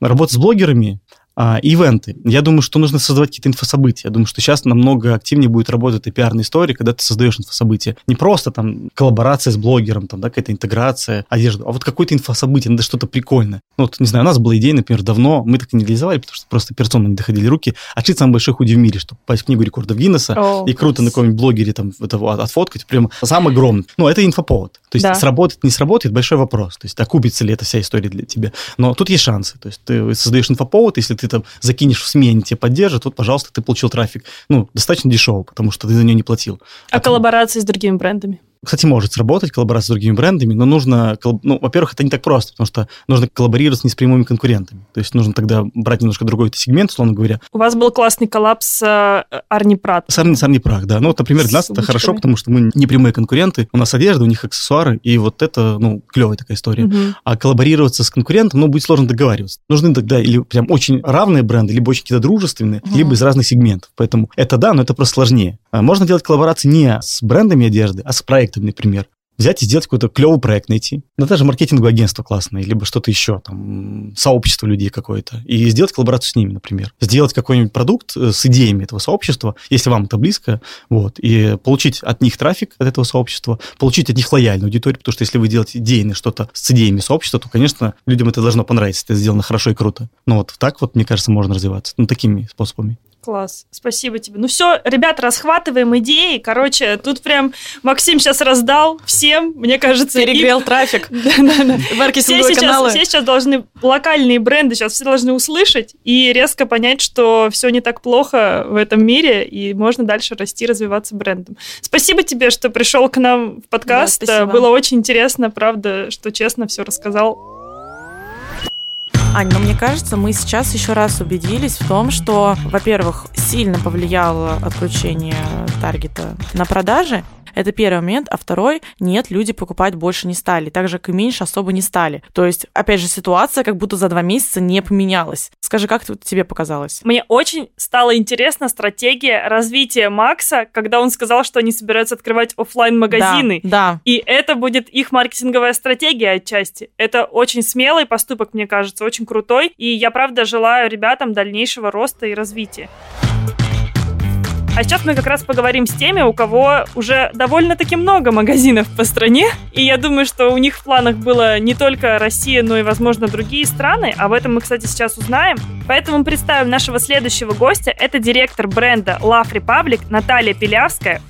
Работа с блогерами, а, ивенты. Я думаю, что нужно создавать какие-то инфособытия. Я думаю, что сейчас намного активнее будет работать и пиарная история, когда ты создаешь инфособытие. Не просто там коллаборация с блогером, там, да, какая-то интеграция, одежда, а вот какое-то инфособытие, надо что-то прикольное. Ну, вот, не знаю, у нас была идея, например, давно, мы так и не реализовали, потому что просто операционно не доходили руки, открыть самый большой худи в мире, чтобы попасть в книгу рекордов Гиннесса, О, и круто на каком-нибудь блогере там это вот отфоткать, прям самый огромный. Ну, это инфоповод. То есть Да. сработает, не сработает, большой вопрос. То есть окупится ли эта вся история для тебя. Но тут есть шансы. То есть ты создаешь инфоповод, если ты там закинешь в СМИ, они тебя поддержат, вот, пожалуйста, ты получил трафик. Ну, достаточно дешево, потому что ты за нее не платил. А коллаборации с другими брендами? Кстати, может сработать коллаборация с другими брендами, но нужно, ну, во-первых, это не так просто, потому что нужно коллаборировать не с прямыми конкурентами. То есть нужно тогда брать немножко другой сегмент, условно говоря, У вас был классный коллапс с э, Арни Прат. Сам, сам не прах, да. Ну, вот, например, для нас С это хорошо, потому что мы не прямые конкуренты. У нас одежда, у них аксессуары, и вот это, ну, клевая такая история. Мгм. А коллаборироваться с конкурентом, ну, будет сложно договариваться. Нужны тогда или прям очень равные бренды, либо очень какие-то дружественные, Мгм. либо из разных сегментов. Поэтому это да, но это просто сложнее. А Можно делать коллаборации не с брендами одежды, а с проектами, например. Взять и сделать какой-то клевый проект найти. Ну, даже маркетинговое агентство классное, либо что-то еще, там, сообщество людей какое-то. И сделать коллаборацию с ними, например. Сделать какой-нибудь продукт э, с идеями этого сообщества, если вам это близко, вот, и получить от них трафик от этого сообщества, получить от них лояльную аудиторию, потому что если вы делаете идейное что-то с идеями сообщества, то, конечно, людям это должно понравиться, это сделано хорошо и круто. Ну вот так вот, мне кажется, можно развиваться, ну, такими способами. Класс, спасибо тебе. Ну все, ребят, расхватываем идеи. Короче, тут прям Максим сейчас раздал всем, мне кажется. Перегрел и... трафик. Маркетинговые каналы. Все сейчас должны, локальные бренды сейчас все должны услышать и резко понять, что все не так плохо в этом мире, и можно дальше расти, развиваться брендом. Спасибо тебе, что пришел к нам в подкаст. Было очень интересно, правда, что честно все рассказал. Ань, но мне кажется, мы сейчас еще раз убедились в том, что, во-первых, сильно повлияло отключение таргета на продажи, это первый момент. А второй, нет, люди покупать больше не стали. Так же, как и меньше особо не стали. То есть, опять же, ситуация как будто за два месяца не поменялась. Скажи, как тебе показалось? Мне очень стала интересна стратегия развития Макса, когда он сказал, что они собираются открывать офлайн магазины Да, да. И это будет их маркетинговая стратегия отчасти. Это очень смелый поступок, мне кажется, очень крутой. И я, правда, желаю ребятам дальнейшего роста и развития. А сейчас мы как раз поговорим с теми, у кого уже довольно-таки много магазинов по стране. И я думаю, что у них в планах было не только Россия, но и, возможно, другие страны. Об этом мы, кстати, сейчас узнаем. Поэтому представим нашего следующего гостя. Это директор бренда Love Republic Наталья Пилявская.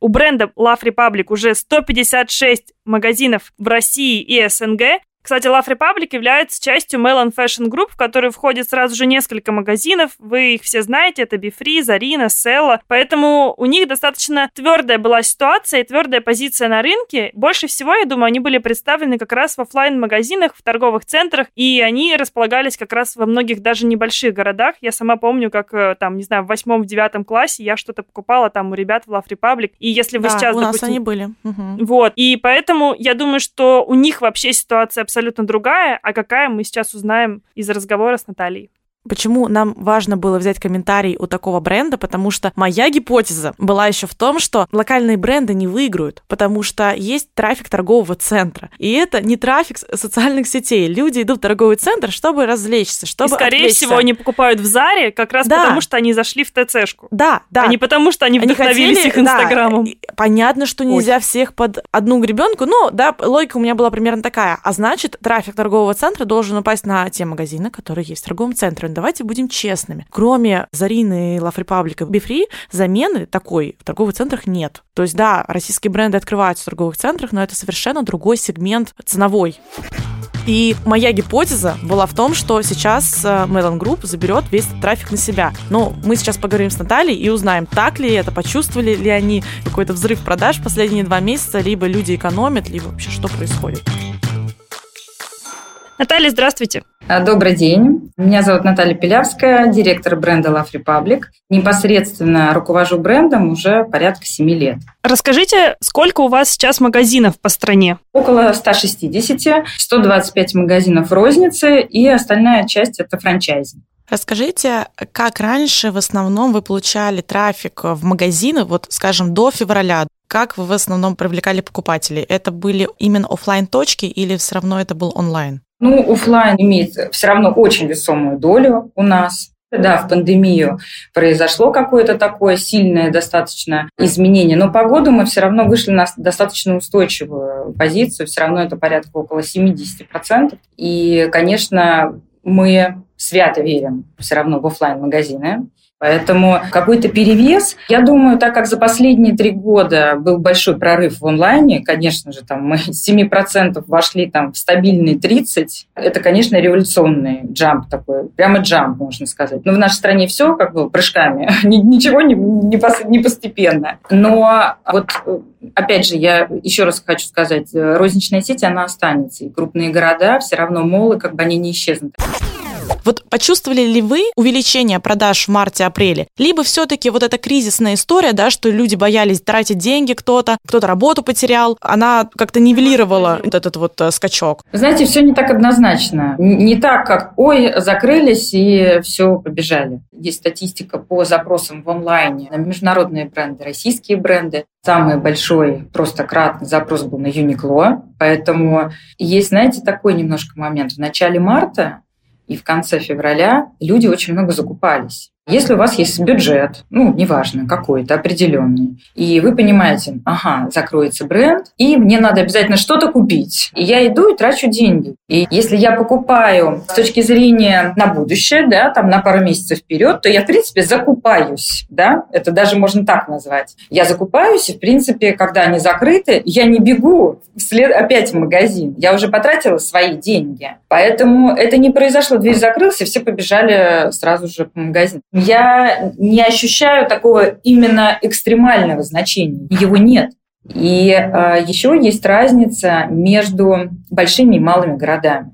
У бренда Love Republic уже 156 магазинов в России и СНГ, кстати, Love Republic является частью Melon Fashion Group, в которой входит сразу же несколько магазинов. Вы их все знаете, это Bifree, Зарина, Села. Поэтому у них достаточно твердая была ситуация и твердая позиция на рынке. Больше всего, я думаю, они были представлены как раз в офлайн магазинах в торговых центрах, и они располагались как раз во многих даже небольших городах. Я сама помню, как э, там, не знаю, в восьмом, в девятом классе я что-то покупала там у ребят в Love Republic. И если вы да, сейчас, у допустим... нас они были. Угу. Вот. И поэтому я думаю, что у них вообще ситуация абсолютно другая, а какая мы сейчас узнаем из разговора с Натальей. Почему нам важно было взять комментарий у такого бренда? Потому что моя гипотеза была еще в том, что локальные бренды не выиграют, потому что есть трафик торгового центра. И это не трафик социальных сетей. Люди идут в торговый центр, чтобы развлечься, чтобы И, скорее отвлечься. всего, они покупают в Заре как раз да. потому, что они зашли в ТЦшку. Да, да. А не потому, что они, они вдохновились хотели, их Инстаграмом. Да, понятно, что нельзя Ой. всех под одну гребенку, но, да, логика у меня была примерно такая. А значит, трафик торгового центра должен упасть на те магазины, которые есть в торговом центре давайте будем честными. Кроме Зарины, Love Republic и Бифри, замены такой в торговых центрах нет. То есть, да, российские бренды открываются в торговых центрах, но это совершенно другой сегмент ценовой. И моя гипотеза была в том, что сейчас э, Melon Group заберет весь трафик на себя. Но мы сейчас поговорим с Натальей и узнаем, так ли это, почувствовали ли они какой-то взрыв продаж в последние два месяца, либо люди экономят, либо вообще что происходит. Наталья, здравствуйте. А, добрый день. Меня зовут Наталья Пилявская, директор бренда Love Republic. Непосредственно руковожу брендом уже порядка 7 лет. Расскажите, сколько у вас сейчас магазинов по стране? Около 160, 125 магазинов розницы и остальная часть – это франчайзи. Расскажите, как раньше в основном вы получали трафик в магазины, вот, скажем, до февраля? Как вы в основном привлекали покупателей? Это были именно офлайн точки или все равно это был онлайн? Ну, офлайн имеет все равно очень весомую долю у нас. Да, в пандемию произошло какое-то такое сильное достаточно изменение, но по году мы все равно вышли на достаточно устойчивую позицию, все равно это порядка около 70%. И, конечно, мы свято верим все равно в офлайн магазины Поэтому какой-то перевес. Я думаю, так как за последние три года был большой прорыв в онлайне, конечно же, там мы с 7% вошли там, в стабильные 30%, это, конечно, революционный джамп такой, прямо джамп, можно сказать. Но в нашей стране все как бы прыжками, ничего не, не, не постепенно. Но вот опять же, я еще раз хочу сказать, розничная сеть, она останется. И крупные города, все равно молы, как бы они не исчезнут. Вот почувствовали ли вы увеличение продаж в марте-апреле? Либо все-таки вот эта кризисная история, да, что люди боялись тратить деньги кто-то, кто-то работу потерял, она как-то нивелировала вот этот вот э, скачок? Знаете, все не так однозначно. Не так, как «ой, закрылись и все, побежали». Есть статистика по запросам в онлайне на международные бренды, российские бренды. Самый большой, просто кратный запрос был на Uniqlo. Поэтому есть, знаете, такой немножко момент. В начале марта и в конце февраля люди очень много закупались. Если у вас есть бюджет, ну, неважно, какой-то определенный, и вы понимаете, ага, закроется бренд, и мне надо обязательно что-то купить, и я иду и трачу деньги. И если я покупаю с точки зрения на будущее, да, там на пару месяцев вперед, то я, в принципе, закупаюсь, да, это даже можно так назвать. Я закупаюсь, и, в принципе, когда они закрыты, я не бегу вслед опять в магазин. Я уже потратила свои деньги. Поэтому это не произошло. Дверь закрылась, и все побежали сразу же по магазину я не ощущаю такого именно экстремального значения. Его нет. И э, еще есть разница между большими и малыми городами.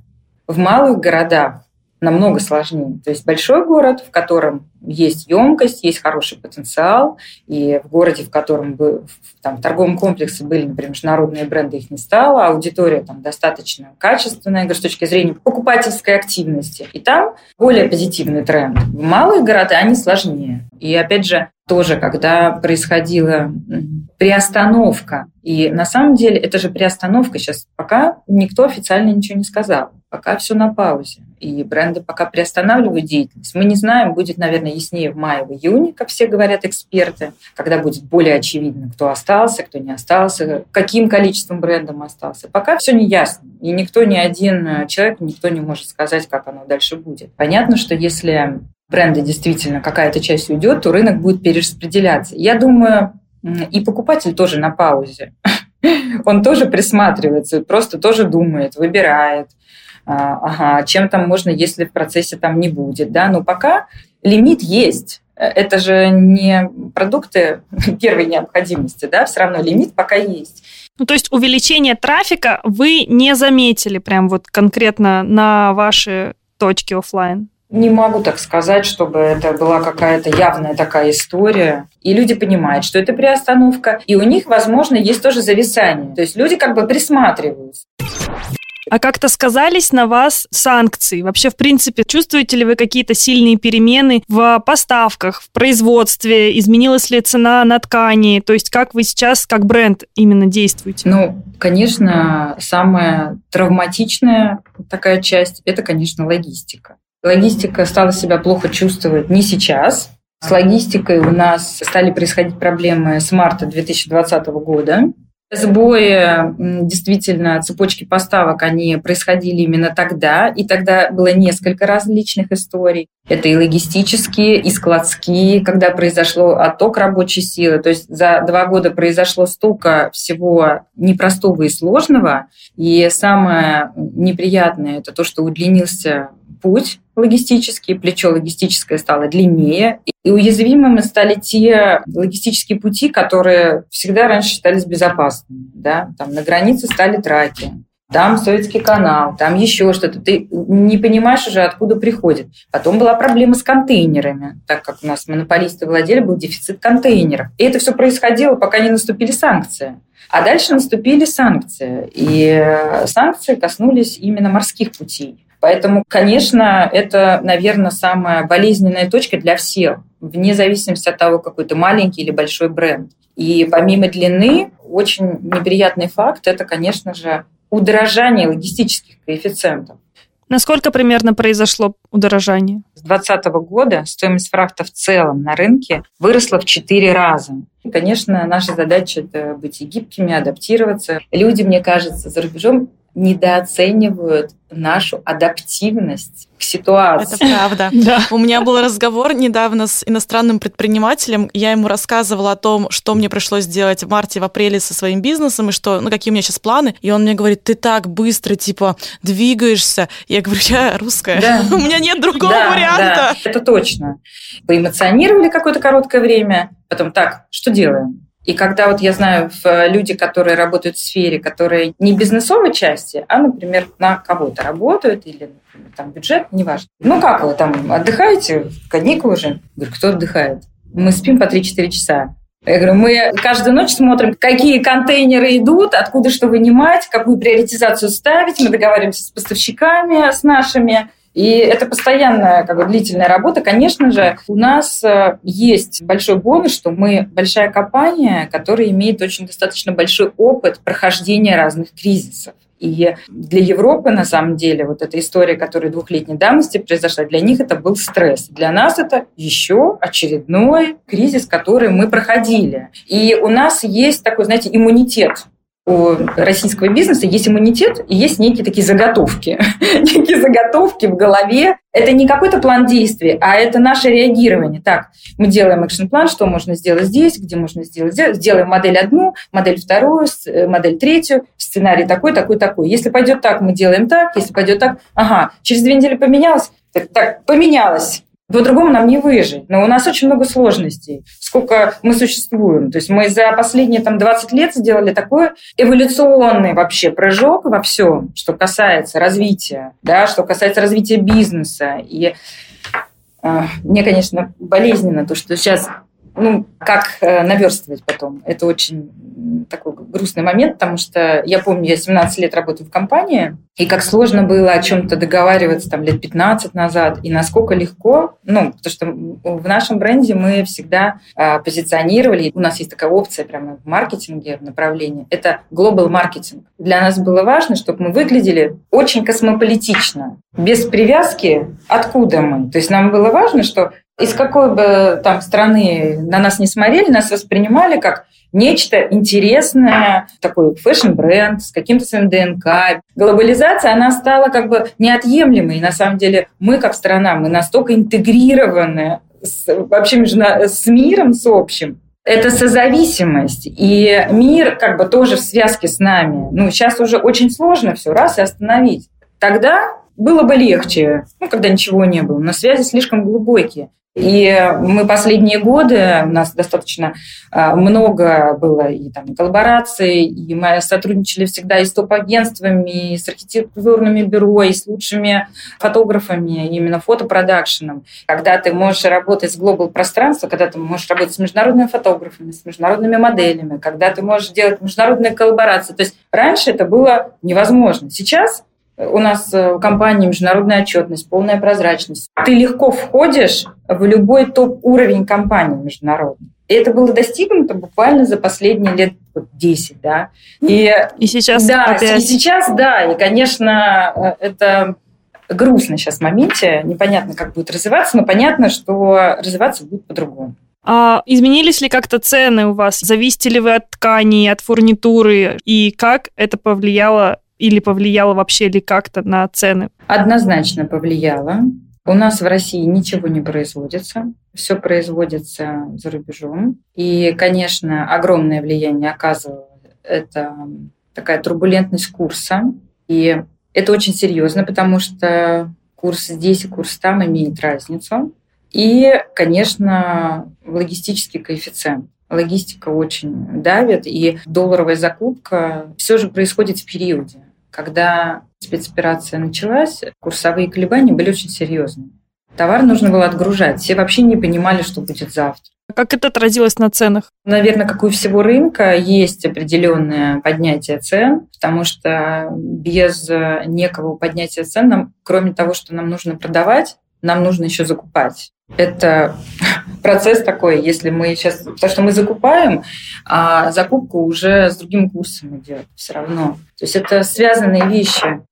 В малых городах намного сложнее. То есть большой город, в котором есть емкость, есть хороший потенциал, и в городе, в котором бы, там, в торговом комплексе были, например, международные бренды, их не стало, аудитория там достаточно качественная, говорю, с точки зрения покупательской активности. И там более позитивный тренд. В малые города они сложнее. И опять же, тоже, когда происходила приостановка, и на самом деле это же приостановка сейчас, пока никто официально ничего не сказал, пока все на паузе и бренды пока приостанавливают деятельность. Мы не знаем, будет, наверное, яснее в мае, в июне, как все говорят эксперты, когда будет более очевидно, кто остался, кто не остался, каким количеством брендов остался. Пока все не ясно. И никто, ни один человек, никто не может сказать, как оно дальше будет. Понятно, что если бренды действительно какая-то часть уйдет, то рынок будет перераспределяться. Я думаю, и покупатель тоже на паузе. Он тоже присматривается, просто тоже думает, выбирает. А, ага, чем там можно, если в процессе там не будет, да, но пока лимит есть. Это же не продукты первой необходимости, да, все равно лимит пока есть. Ну, то есть увеличение трафика вы не заметили прям вот конкретно на ваши точки офлайн? Не могу так сказать, чтобы это была какая-то явная такая история. И люди понимают, что это приостановка, и у них, возможно, есть тоже зависание. То есть люди как бы присматриваются. А как-то сказались на вас санкции? Вообще, в принципе, чувствуете ли вы какие-то сильные перемены в поставках, в производстве? Изменилась ли цена на ткани? То есть как вы сейчас, как бренд, именно действуете? Ну, конечно, самая травматичная такая часть – это, конечно, логистика. Логистика стала себя плохо чувствовать не сейчас, с логистикой у нас стали происходить проблемы с марта 2020 года. Сбои, действительно, цепочки поставок, они происходили именно тогда, и тогда было несколько различных историй. Это и логистические, и складские, когда произошло отток рабочей силы. То есть за два года произошло столько всего непростого и сложного. И самое неприятное – это то, что удлинился путь логистический, плечо логистическое стало длиннее, и уязвимыми стали те логистические пути, которые всегда раньше считались безопасными. Да? Там на границе стали траки, там Советский канал, там еще что-то. Ты не понимаешь уже, откуда приходит. Потом была проблема с контейнерами, так как у нас монополисты владели, был дефицит контейнеров. И это все происходило, пока не наступили санкции. А дальше наступили санкции. И санкции коснулись именно морских путей. Поэтому, конечно, это, наверное, самая болезненная точка для всех, вне зависимости от того, какой то маленький или большой бренд. И помимо длины, очень неприятный факт – это, конечно же, удорожание логистических коэффициентов. Насколько примерно произошло удорожание? С 2020 года стоимость фрахта в целом на рынке выросла в 4 раза. И, конечно, наша задача – это быть и гибкими, адаптироваться. Люди, мне кажется, за рубежом недооценивают нашу адаптивность к ситуации. Это правда. да. У меня был разговор недавно с иностранным предпринимателем. Я ему рассказывала о том, что мне пришлось сделать в марте, в апреле со своим бизнесом, и что, ну, какие у меня сейчас планы. И он мне говорит, ты так быстро, типа, двигаешься. Я говорю, я русская. Да. у меня нет другого да, варианта. Да, это точно. Поэмоционировали какое-то короткое время, потом так, что делаем? И когда вот я знаю люди, которые работают в сфере, которые не бизнесовой части, а, например, на кого-то работают или например, там бюджет, неважно. Ну как вы там отдыхаете, каникулы же? Говорю, кто отдыхает? Мы спим по 3-4 часа. Я говорю, мы каждую ночь смотрим, какие контейнеры идут, откуда что вынимать, какую приоритизацию ставить. Мы договариваемся с поставщиками, с нашими. И это постоянная как бы, длительная работа. Конечно же, у нас э, есть большой бонус, что мы большая компания, которая имеет очень достаточно большой опыт прохождения разных кризисов. И для Европы, на самом деле, вот эта история, которая двухлетней давности произошла, для них это был стресс. Для нас это еще очередной кризис, который мы проходили. И у нас есть такой, знаете, иммунитет у российского бизнеса есть иммунитет и есть некие такие заготовки. некие заготовки в голове. Это не какой-то план действий, а это наше реагирование. Так, мы делаем экшн-план, что можно сделать здесь, где можно сделать здесь. Сделаем модель одну, модель вторую, э, модель третью, сценарий такой, такой, такой. Если пойдет так, мы делаем так. Если пойдет так, ага, через две недели поменялось, так, так поменялось. По-другому нам не выжить. Но у нас очень много сложностей. Сколько мы существуем. То есть мы за последние там, 20 лет сделали такой эволюционный вообще прыжок во всем, что касается развития, да, что касается развития бизнеса. И э, мне, конечно, болезненно то, что сейчас ну, как э, наверстывать потом. Это очень такой грустный момент, потому что я помню, я 17 лет работаю в компании, и как сложно было о чем-то договариваться там лет 15 назад, и насколько легко, ну, потому что в нашем бренде мы всегда э, позиционировали, у нас есть такая опция прямо в маркетинге, в направлении, это global marketing. Для нас было важно, чтобы мы выглядели очень космополитично, без привязки, откуда мы. То есть нам было важно, что из какой бы там страны на нас не смотрели, нас воспринимали как нечто интересное, такой фэшн-бренд с каким-то своим ДНК. Глобализация, она стала как бы неотъемлемой. И на самом деле мы, как страна, мы настолько интегрированы с, вообще с миром, с общим, это созависимость. И мир как бы тоже в связке с нами. Ну, сейчас уже очень сложно все раз и остановить. Тогда было бы легче, ну, когда ничего не было, но связи слишком глубокие. И мы последние годы, у нас достаточно а, много было и там коллабораций, и мы сотрудничали всегда и с топ-агентствами, и с архитектурными бюро, и с лучшими фотографами, именно фотопродакшеном. Когда ты можешь работать с глобал пространством, когда ты можешь работать с международными фотографами, с международными моделями, когда ты можешь делать международные коллаборации. То есть раньше это было невозможно. Сейчас у нас э, в компании международная отчетность, полная прозрачность. Ты легко входишь в любой топ-уровень компании международной. И это было достигнуто буквально за последние лет 10, да. И, и сейчас да, опять... и сейчас, да, и, конечно, э, это грустно сейчас в моменте, непонятно, как будет развиваться, но понятно, что развиваться будет по-другому. А изменились ли как-то цены у вас? Зависите ли вы от тканей, от фурнитуры? И как это повлияло или повлияло вообще ли как-то на цены? Однозначно повлияло. У нас в России ничего не производится, все производится за рубежом. И, конечно, огромное влияние оказывает это такая турбулентность курса. И это очень серьезно, потому что курс здесь и курс там имеет разницу. И, конечно, логистический коэффициент. Логистика очень давит, и долларовая закупка все же происходит в периоде. Когда спецоперация началась, курсовые колебания были очень серьезные. Товар нужно было отгружать. Все вообще не понимали, что будет завтра. Как это отразилось на ценах? Наверное, как у всего рынка, есть определенное поднятие цен, потому что без некого поднятия цен, нам, кроме того, что нам нужно продавать, нам нужно еще закупать. Это процесс такой, если мы сейчас... Потому что мы закупаем, а закупку уже с другим курсом идет все равно. То есть это связанные вещи.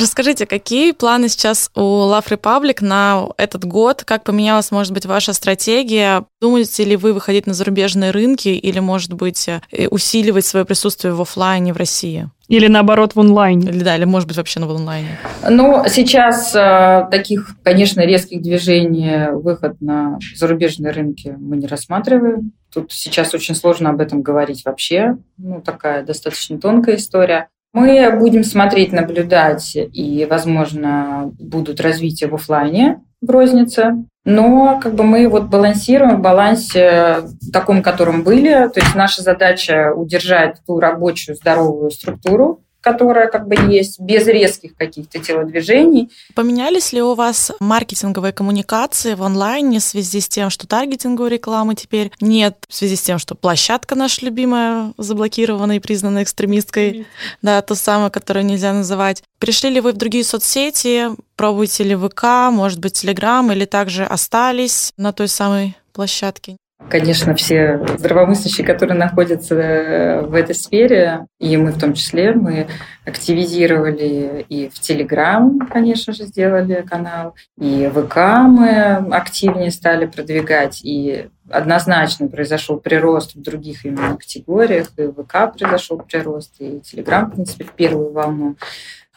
Расскажите, какие планы сейчас у Love Republic на этот год? Как поменялась, может быть, ваша стратегия? Думаете ли вы выходить на зарубежные рынки или, может быть, э, усиливать свое присутствие в офлайне в России? Или наоборот в онлайне. Или да, или может быть вообще в онлайне. Ну, сейчас э, таких, конечно, резких движений, выход на зарубежные рынки мы не рассматриваем. Тут сейчас очень сложно об этом говорить вообще. Ну, такая достаточно тонкая история. Мы будем смотреть, наблюдать, и, возможно, будут развития в офлайне в рознице. Но как бы мы вот балансируем в балансе таком, котором были. То есть наша задача удержать ту рабочую здоровую структуру, которая как бы есть, без резких каких-то телодвижений. Поменялись ли у вас маркетинговые коммуникации в онлайне в связи с тем, что таргетинговой рекламы теперь нет, в связи с тем, что площадка наша любимая заблокирована и признана экстремисткой, да, то самое, которое нельзя называть. Пришли ли вы в другие соцсети, пробуете ли ВК, может быть, Телеграм, или также остались на той самой площадке? Конечно, все здравомыслящие, которые находятся э, в этой сфере, и мы в том числе, мы активизировали и в Телеграм, конечно же, сделали канал, и ВК мы активнее стали продвигать, и однозначно произошел прирост в других именно категориях, и ВК произошел прирост, и Телеграм, в принципе, в первую волну.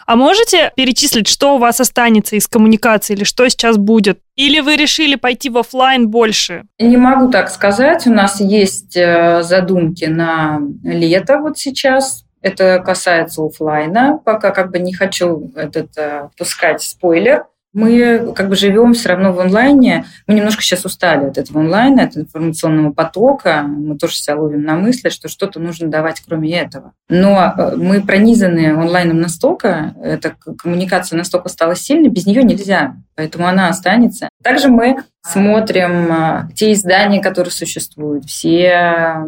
А можете перечислить, что у вас останется из коммуникации или что сейчас будет? Или вы решили пойти в офлайн больше? Не могу так сказать. У нас есть э, задумки на лето вот сейчас. Это касается офлайна. Пока как бы не хочу этот э, пускать спойлер мы как бы живем все равно в онлайне. Мы немножко сейчас устали от этого онлайна, от информационного потока. Мы тоже себя ловим на мысли, что что-то нужно давать кроме этого. Но э, мы пронизаны онлайном настолько, эта коммуникация настолько стала сильной, без нее нельзя. Поэтому она останется. Также мы смотрим э, те издания, которые существуют, все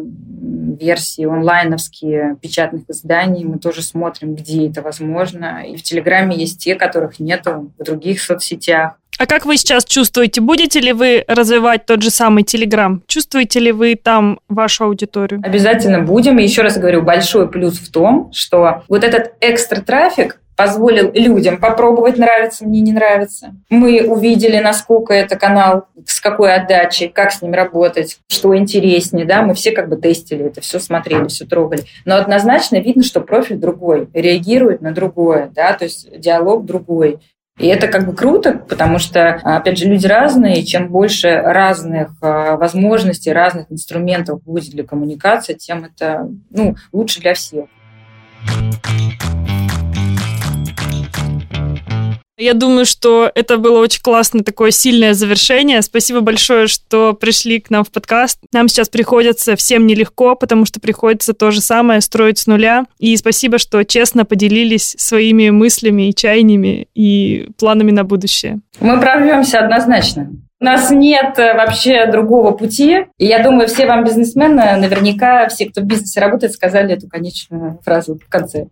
версии онлайновские печатных изданий. Мы тоже смотрим, где это возможно. И в Телеграме есть те, которых нету в других соцсетях. А как вы сейчас чувствуете? Будете ли вы развивать тот же самый Телеграм? Чувствуете ли вы там вашу аудиторию? Обязательно будем. И еще раз говорю, большой плюс в том, что вот этот экстра трафик, позволил людям попробовать, нравится мне, не нравится. Мы увидели, насколько это канал, с какой отдачей, как с ним работать, что интереснее, да, мы все как бы тестили это, все смотрели, все трогали. Но однозначно видно, что профиль другой, реагирует на другое, да, то есть диалог другой. И это как бы круто, потому что, опять же, люди разные, и чем больше разных а, возможностей, разных инструментов будет для коммуникации, тем это ну, лучше для всех. Я думаю, что это было очень классное такое сильное завершение. Спасибо большое, что пришли к нам в подкаст. Нам сейчас приходится всем нелегко, потому что приходится то же самое строить с нуля. И спасибо, что честно поделились своими мыслями и чаяниями и планами на будущее. Мы прорвемся однозначно. У нас нет э, вообще другого пути. И я думаю, все вам бизнесмены, наверняка все, кто в бизнесе работает, сказали эту конечную фразу в конце.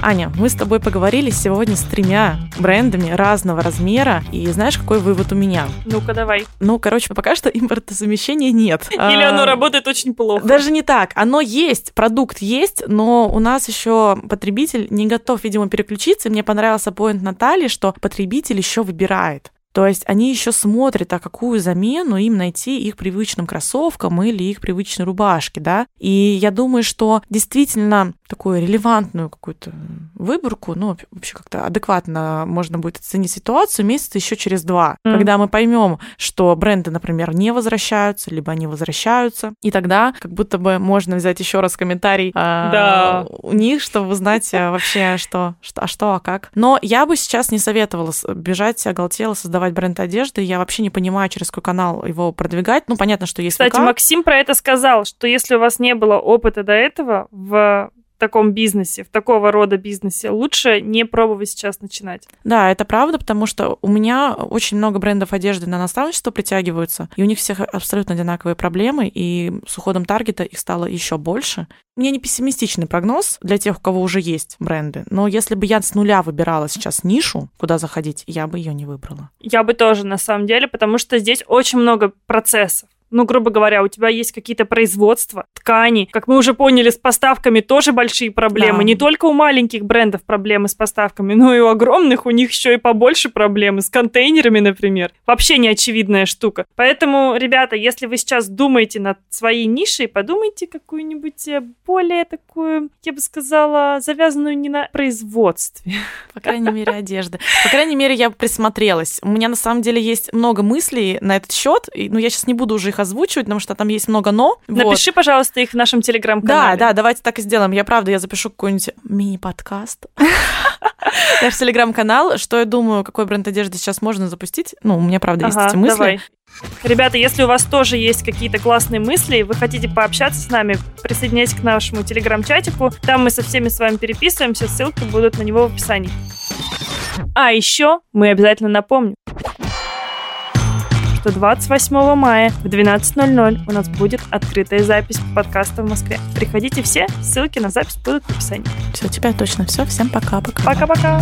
Аня, мы с тобой поговорили сегодня с тремя брендами разного размера, и знаешь, какой вывод у меня? Ну-ка, давай. Ну, короче, пока что импортозамещения нет. Или оно а, работает очень плохо. Даже не так. Оно есть, продукт есть, но у нас еще потребитель не готов, видимо, переключиться. Мне понравился поинт Натальи, что потребитель еще выбирает. То есть они еще смотрят, а какую замену им найти их привычным кроссовкам или их привычной рубашке, да. И я думаю, что действительно такую релевантную какую-то выборку, ну, вообще как-то адекватно можно будет оценить ситуацию месяца еще через два, mm. когда мы поймем, что бренды, например, не возвращаются, либо они возвращаются, и тогда как будто бы можно взять еще раз комментарий а, да. у них, чтобы узнать а, вообще, что, что, а что, а как. Но я бы сейчас не советовала бежать оголтело создавать бренд одежды. Я вообще не понимаю, через какой канал его продвигать. Ну, понятно, что есть Кстати, ВК. Максим про это сказал, что если у вас не было опыта до этого в таком бизнесе, в такого рода бизнесе, лучше не пробовать сейчас начинать. Да, это правда, потому что у меня очень много брендов одежды на наставничество притягиваются, и у них всех абсолютно одинаковые проблемы, и с уходом таргета их стало еще больше. У меня не пессимистичный прогноз для тех, у кого уже есть бренды, но если бы я с нуля выбирала сейчас нишу, куда заходить, я бы ее не выбрала. Я бы тоже, на самом деле, потому что здесь очень много процессов ну, грубо говоря, у тебя есть какие-то производства, ткани. Как мы уже поняли, с поставками тоже большие проблемы. Да. Не только у маленьких брендов проблемы с поставками, но и у огромных у них еще и побольше проблемы с контейнерами, например. Вообще неочевидная штука. Поэтому, ребята, если вы сейчас думаете над своей нишей, подумайте какую-нибудь э, более такую, я бы сказала, завязанную не на производстве. По крайней мере, одежды. По крайней мере, я присмотрелась. У меня на самом деле есть много мыслей на этот счет, но я сейчас не буду уже их их озвучивать, потому что там есть много «но». Напиши, вот. пожалуйста, их в нашем телеграм-канале. Да, да, давайте так и сделаем. Я, правда, я запишу какой-нибудь мини-подкаст. Наш телеграм-канал. Что я думаю, какой бренд одежды сейчас можно запустить? Ну, у меня, правда, есть эти мысли. Ребята, если у вас тоже есть какие-то классные мысли, вы хотите пообщаться с нами, присоединяйтесь к нашему телеграм-чатику. Там мы со всеми с вами переписываемся, ссылки будут на него в описании. А еще мы обязательно напомним, что 28 мая в 12.00 у нас будет открытая запись подкаста в Москве. Приходите все, ссылки на запись будут в описании. Все, у тебя точно все. Всем пока-пока. Пока-пока.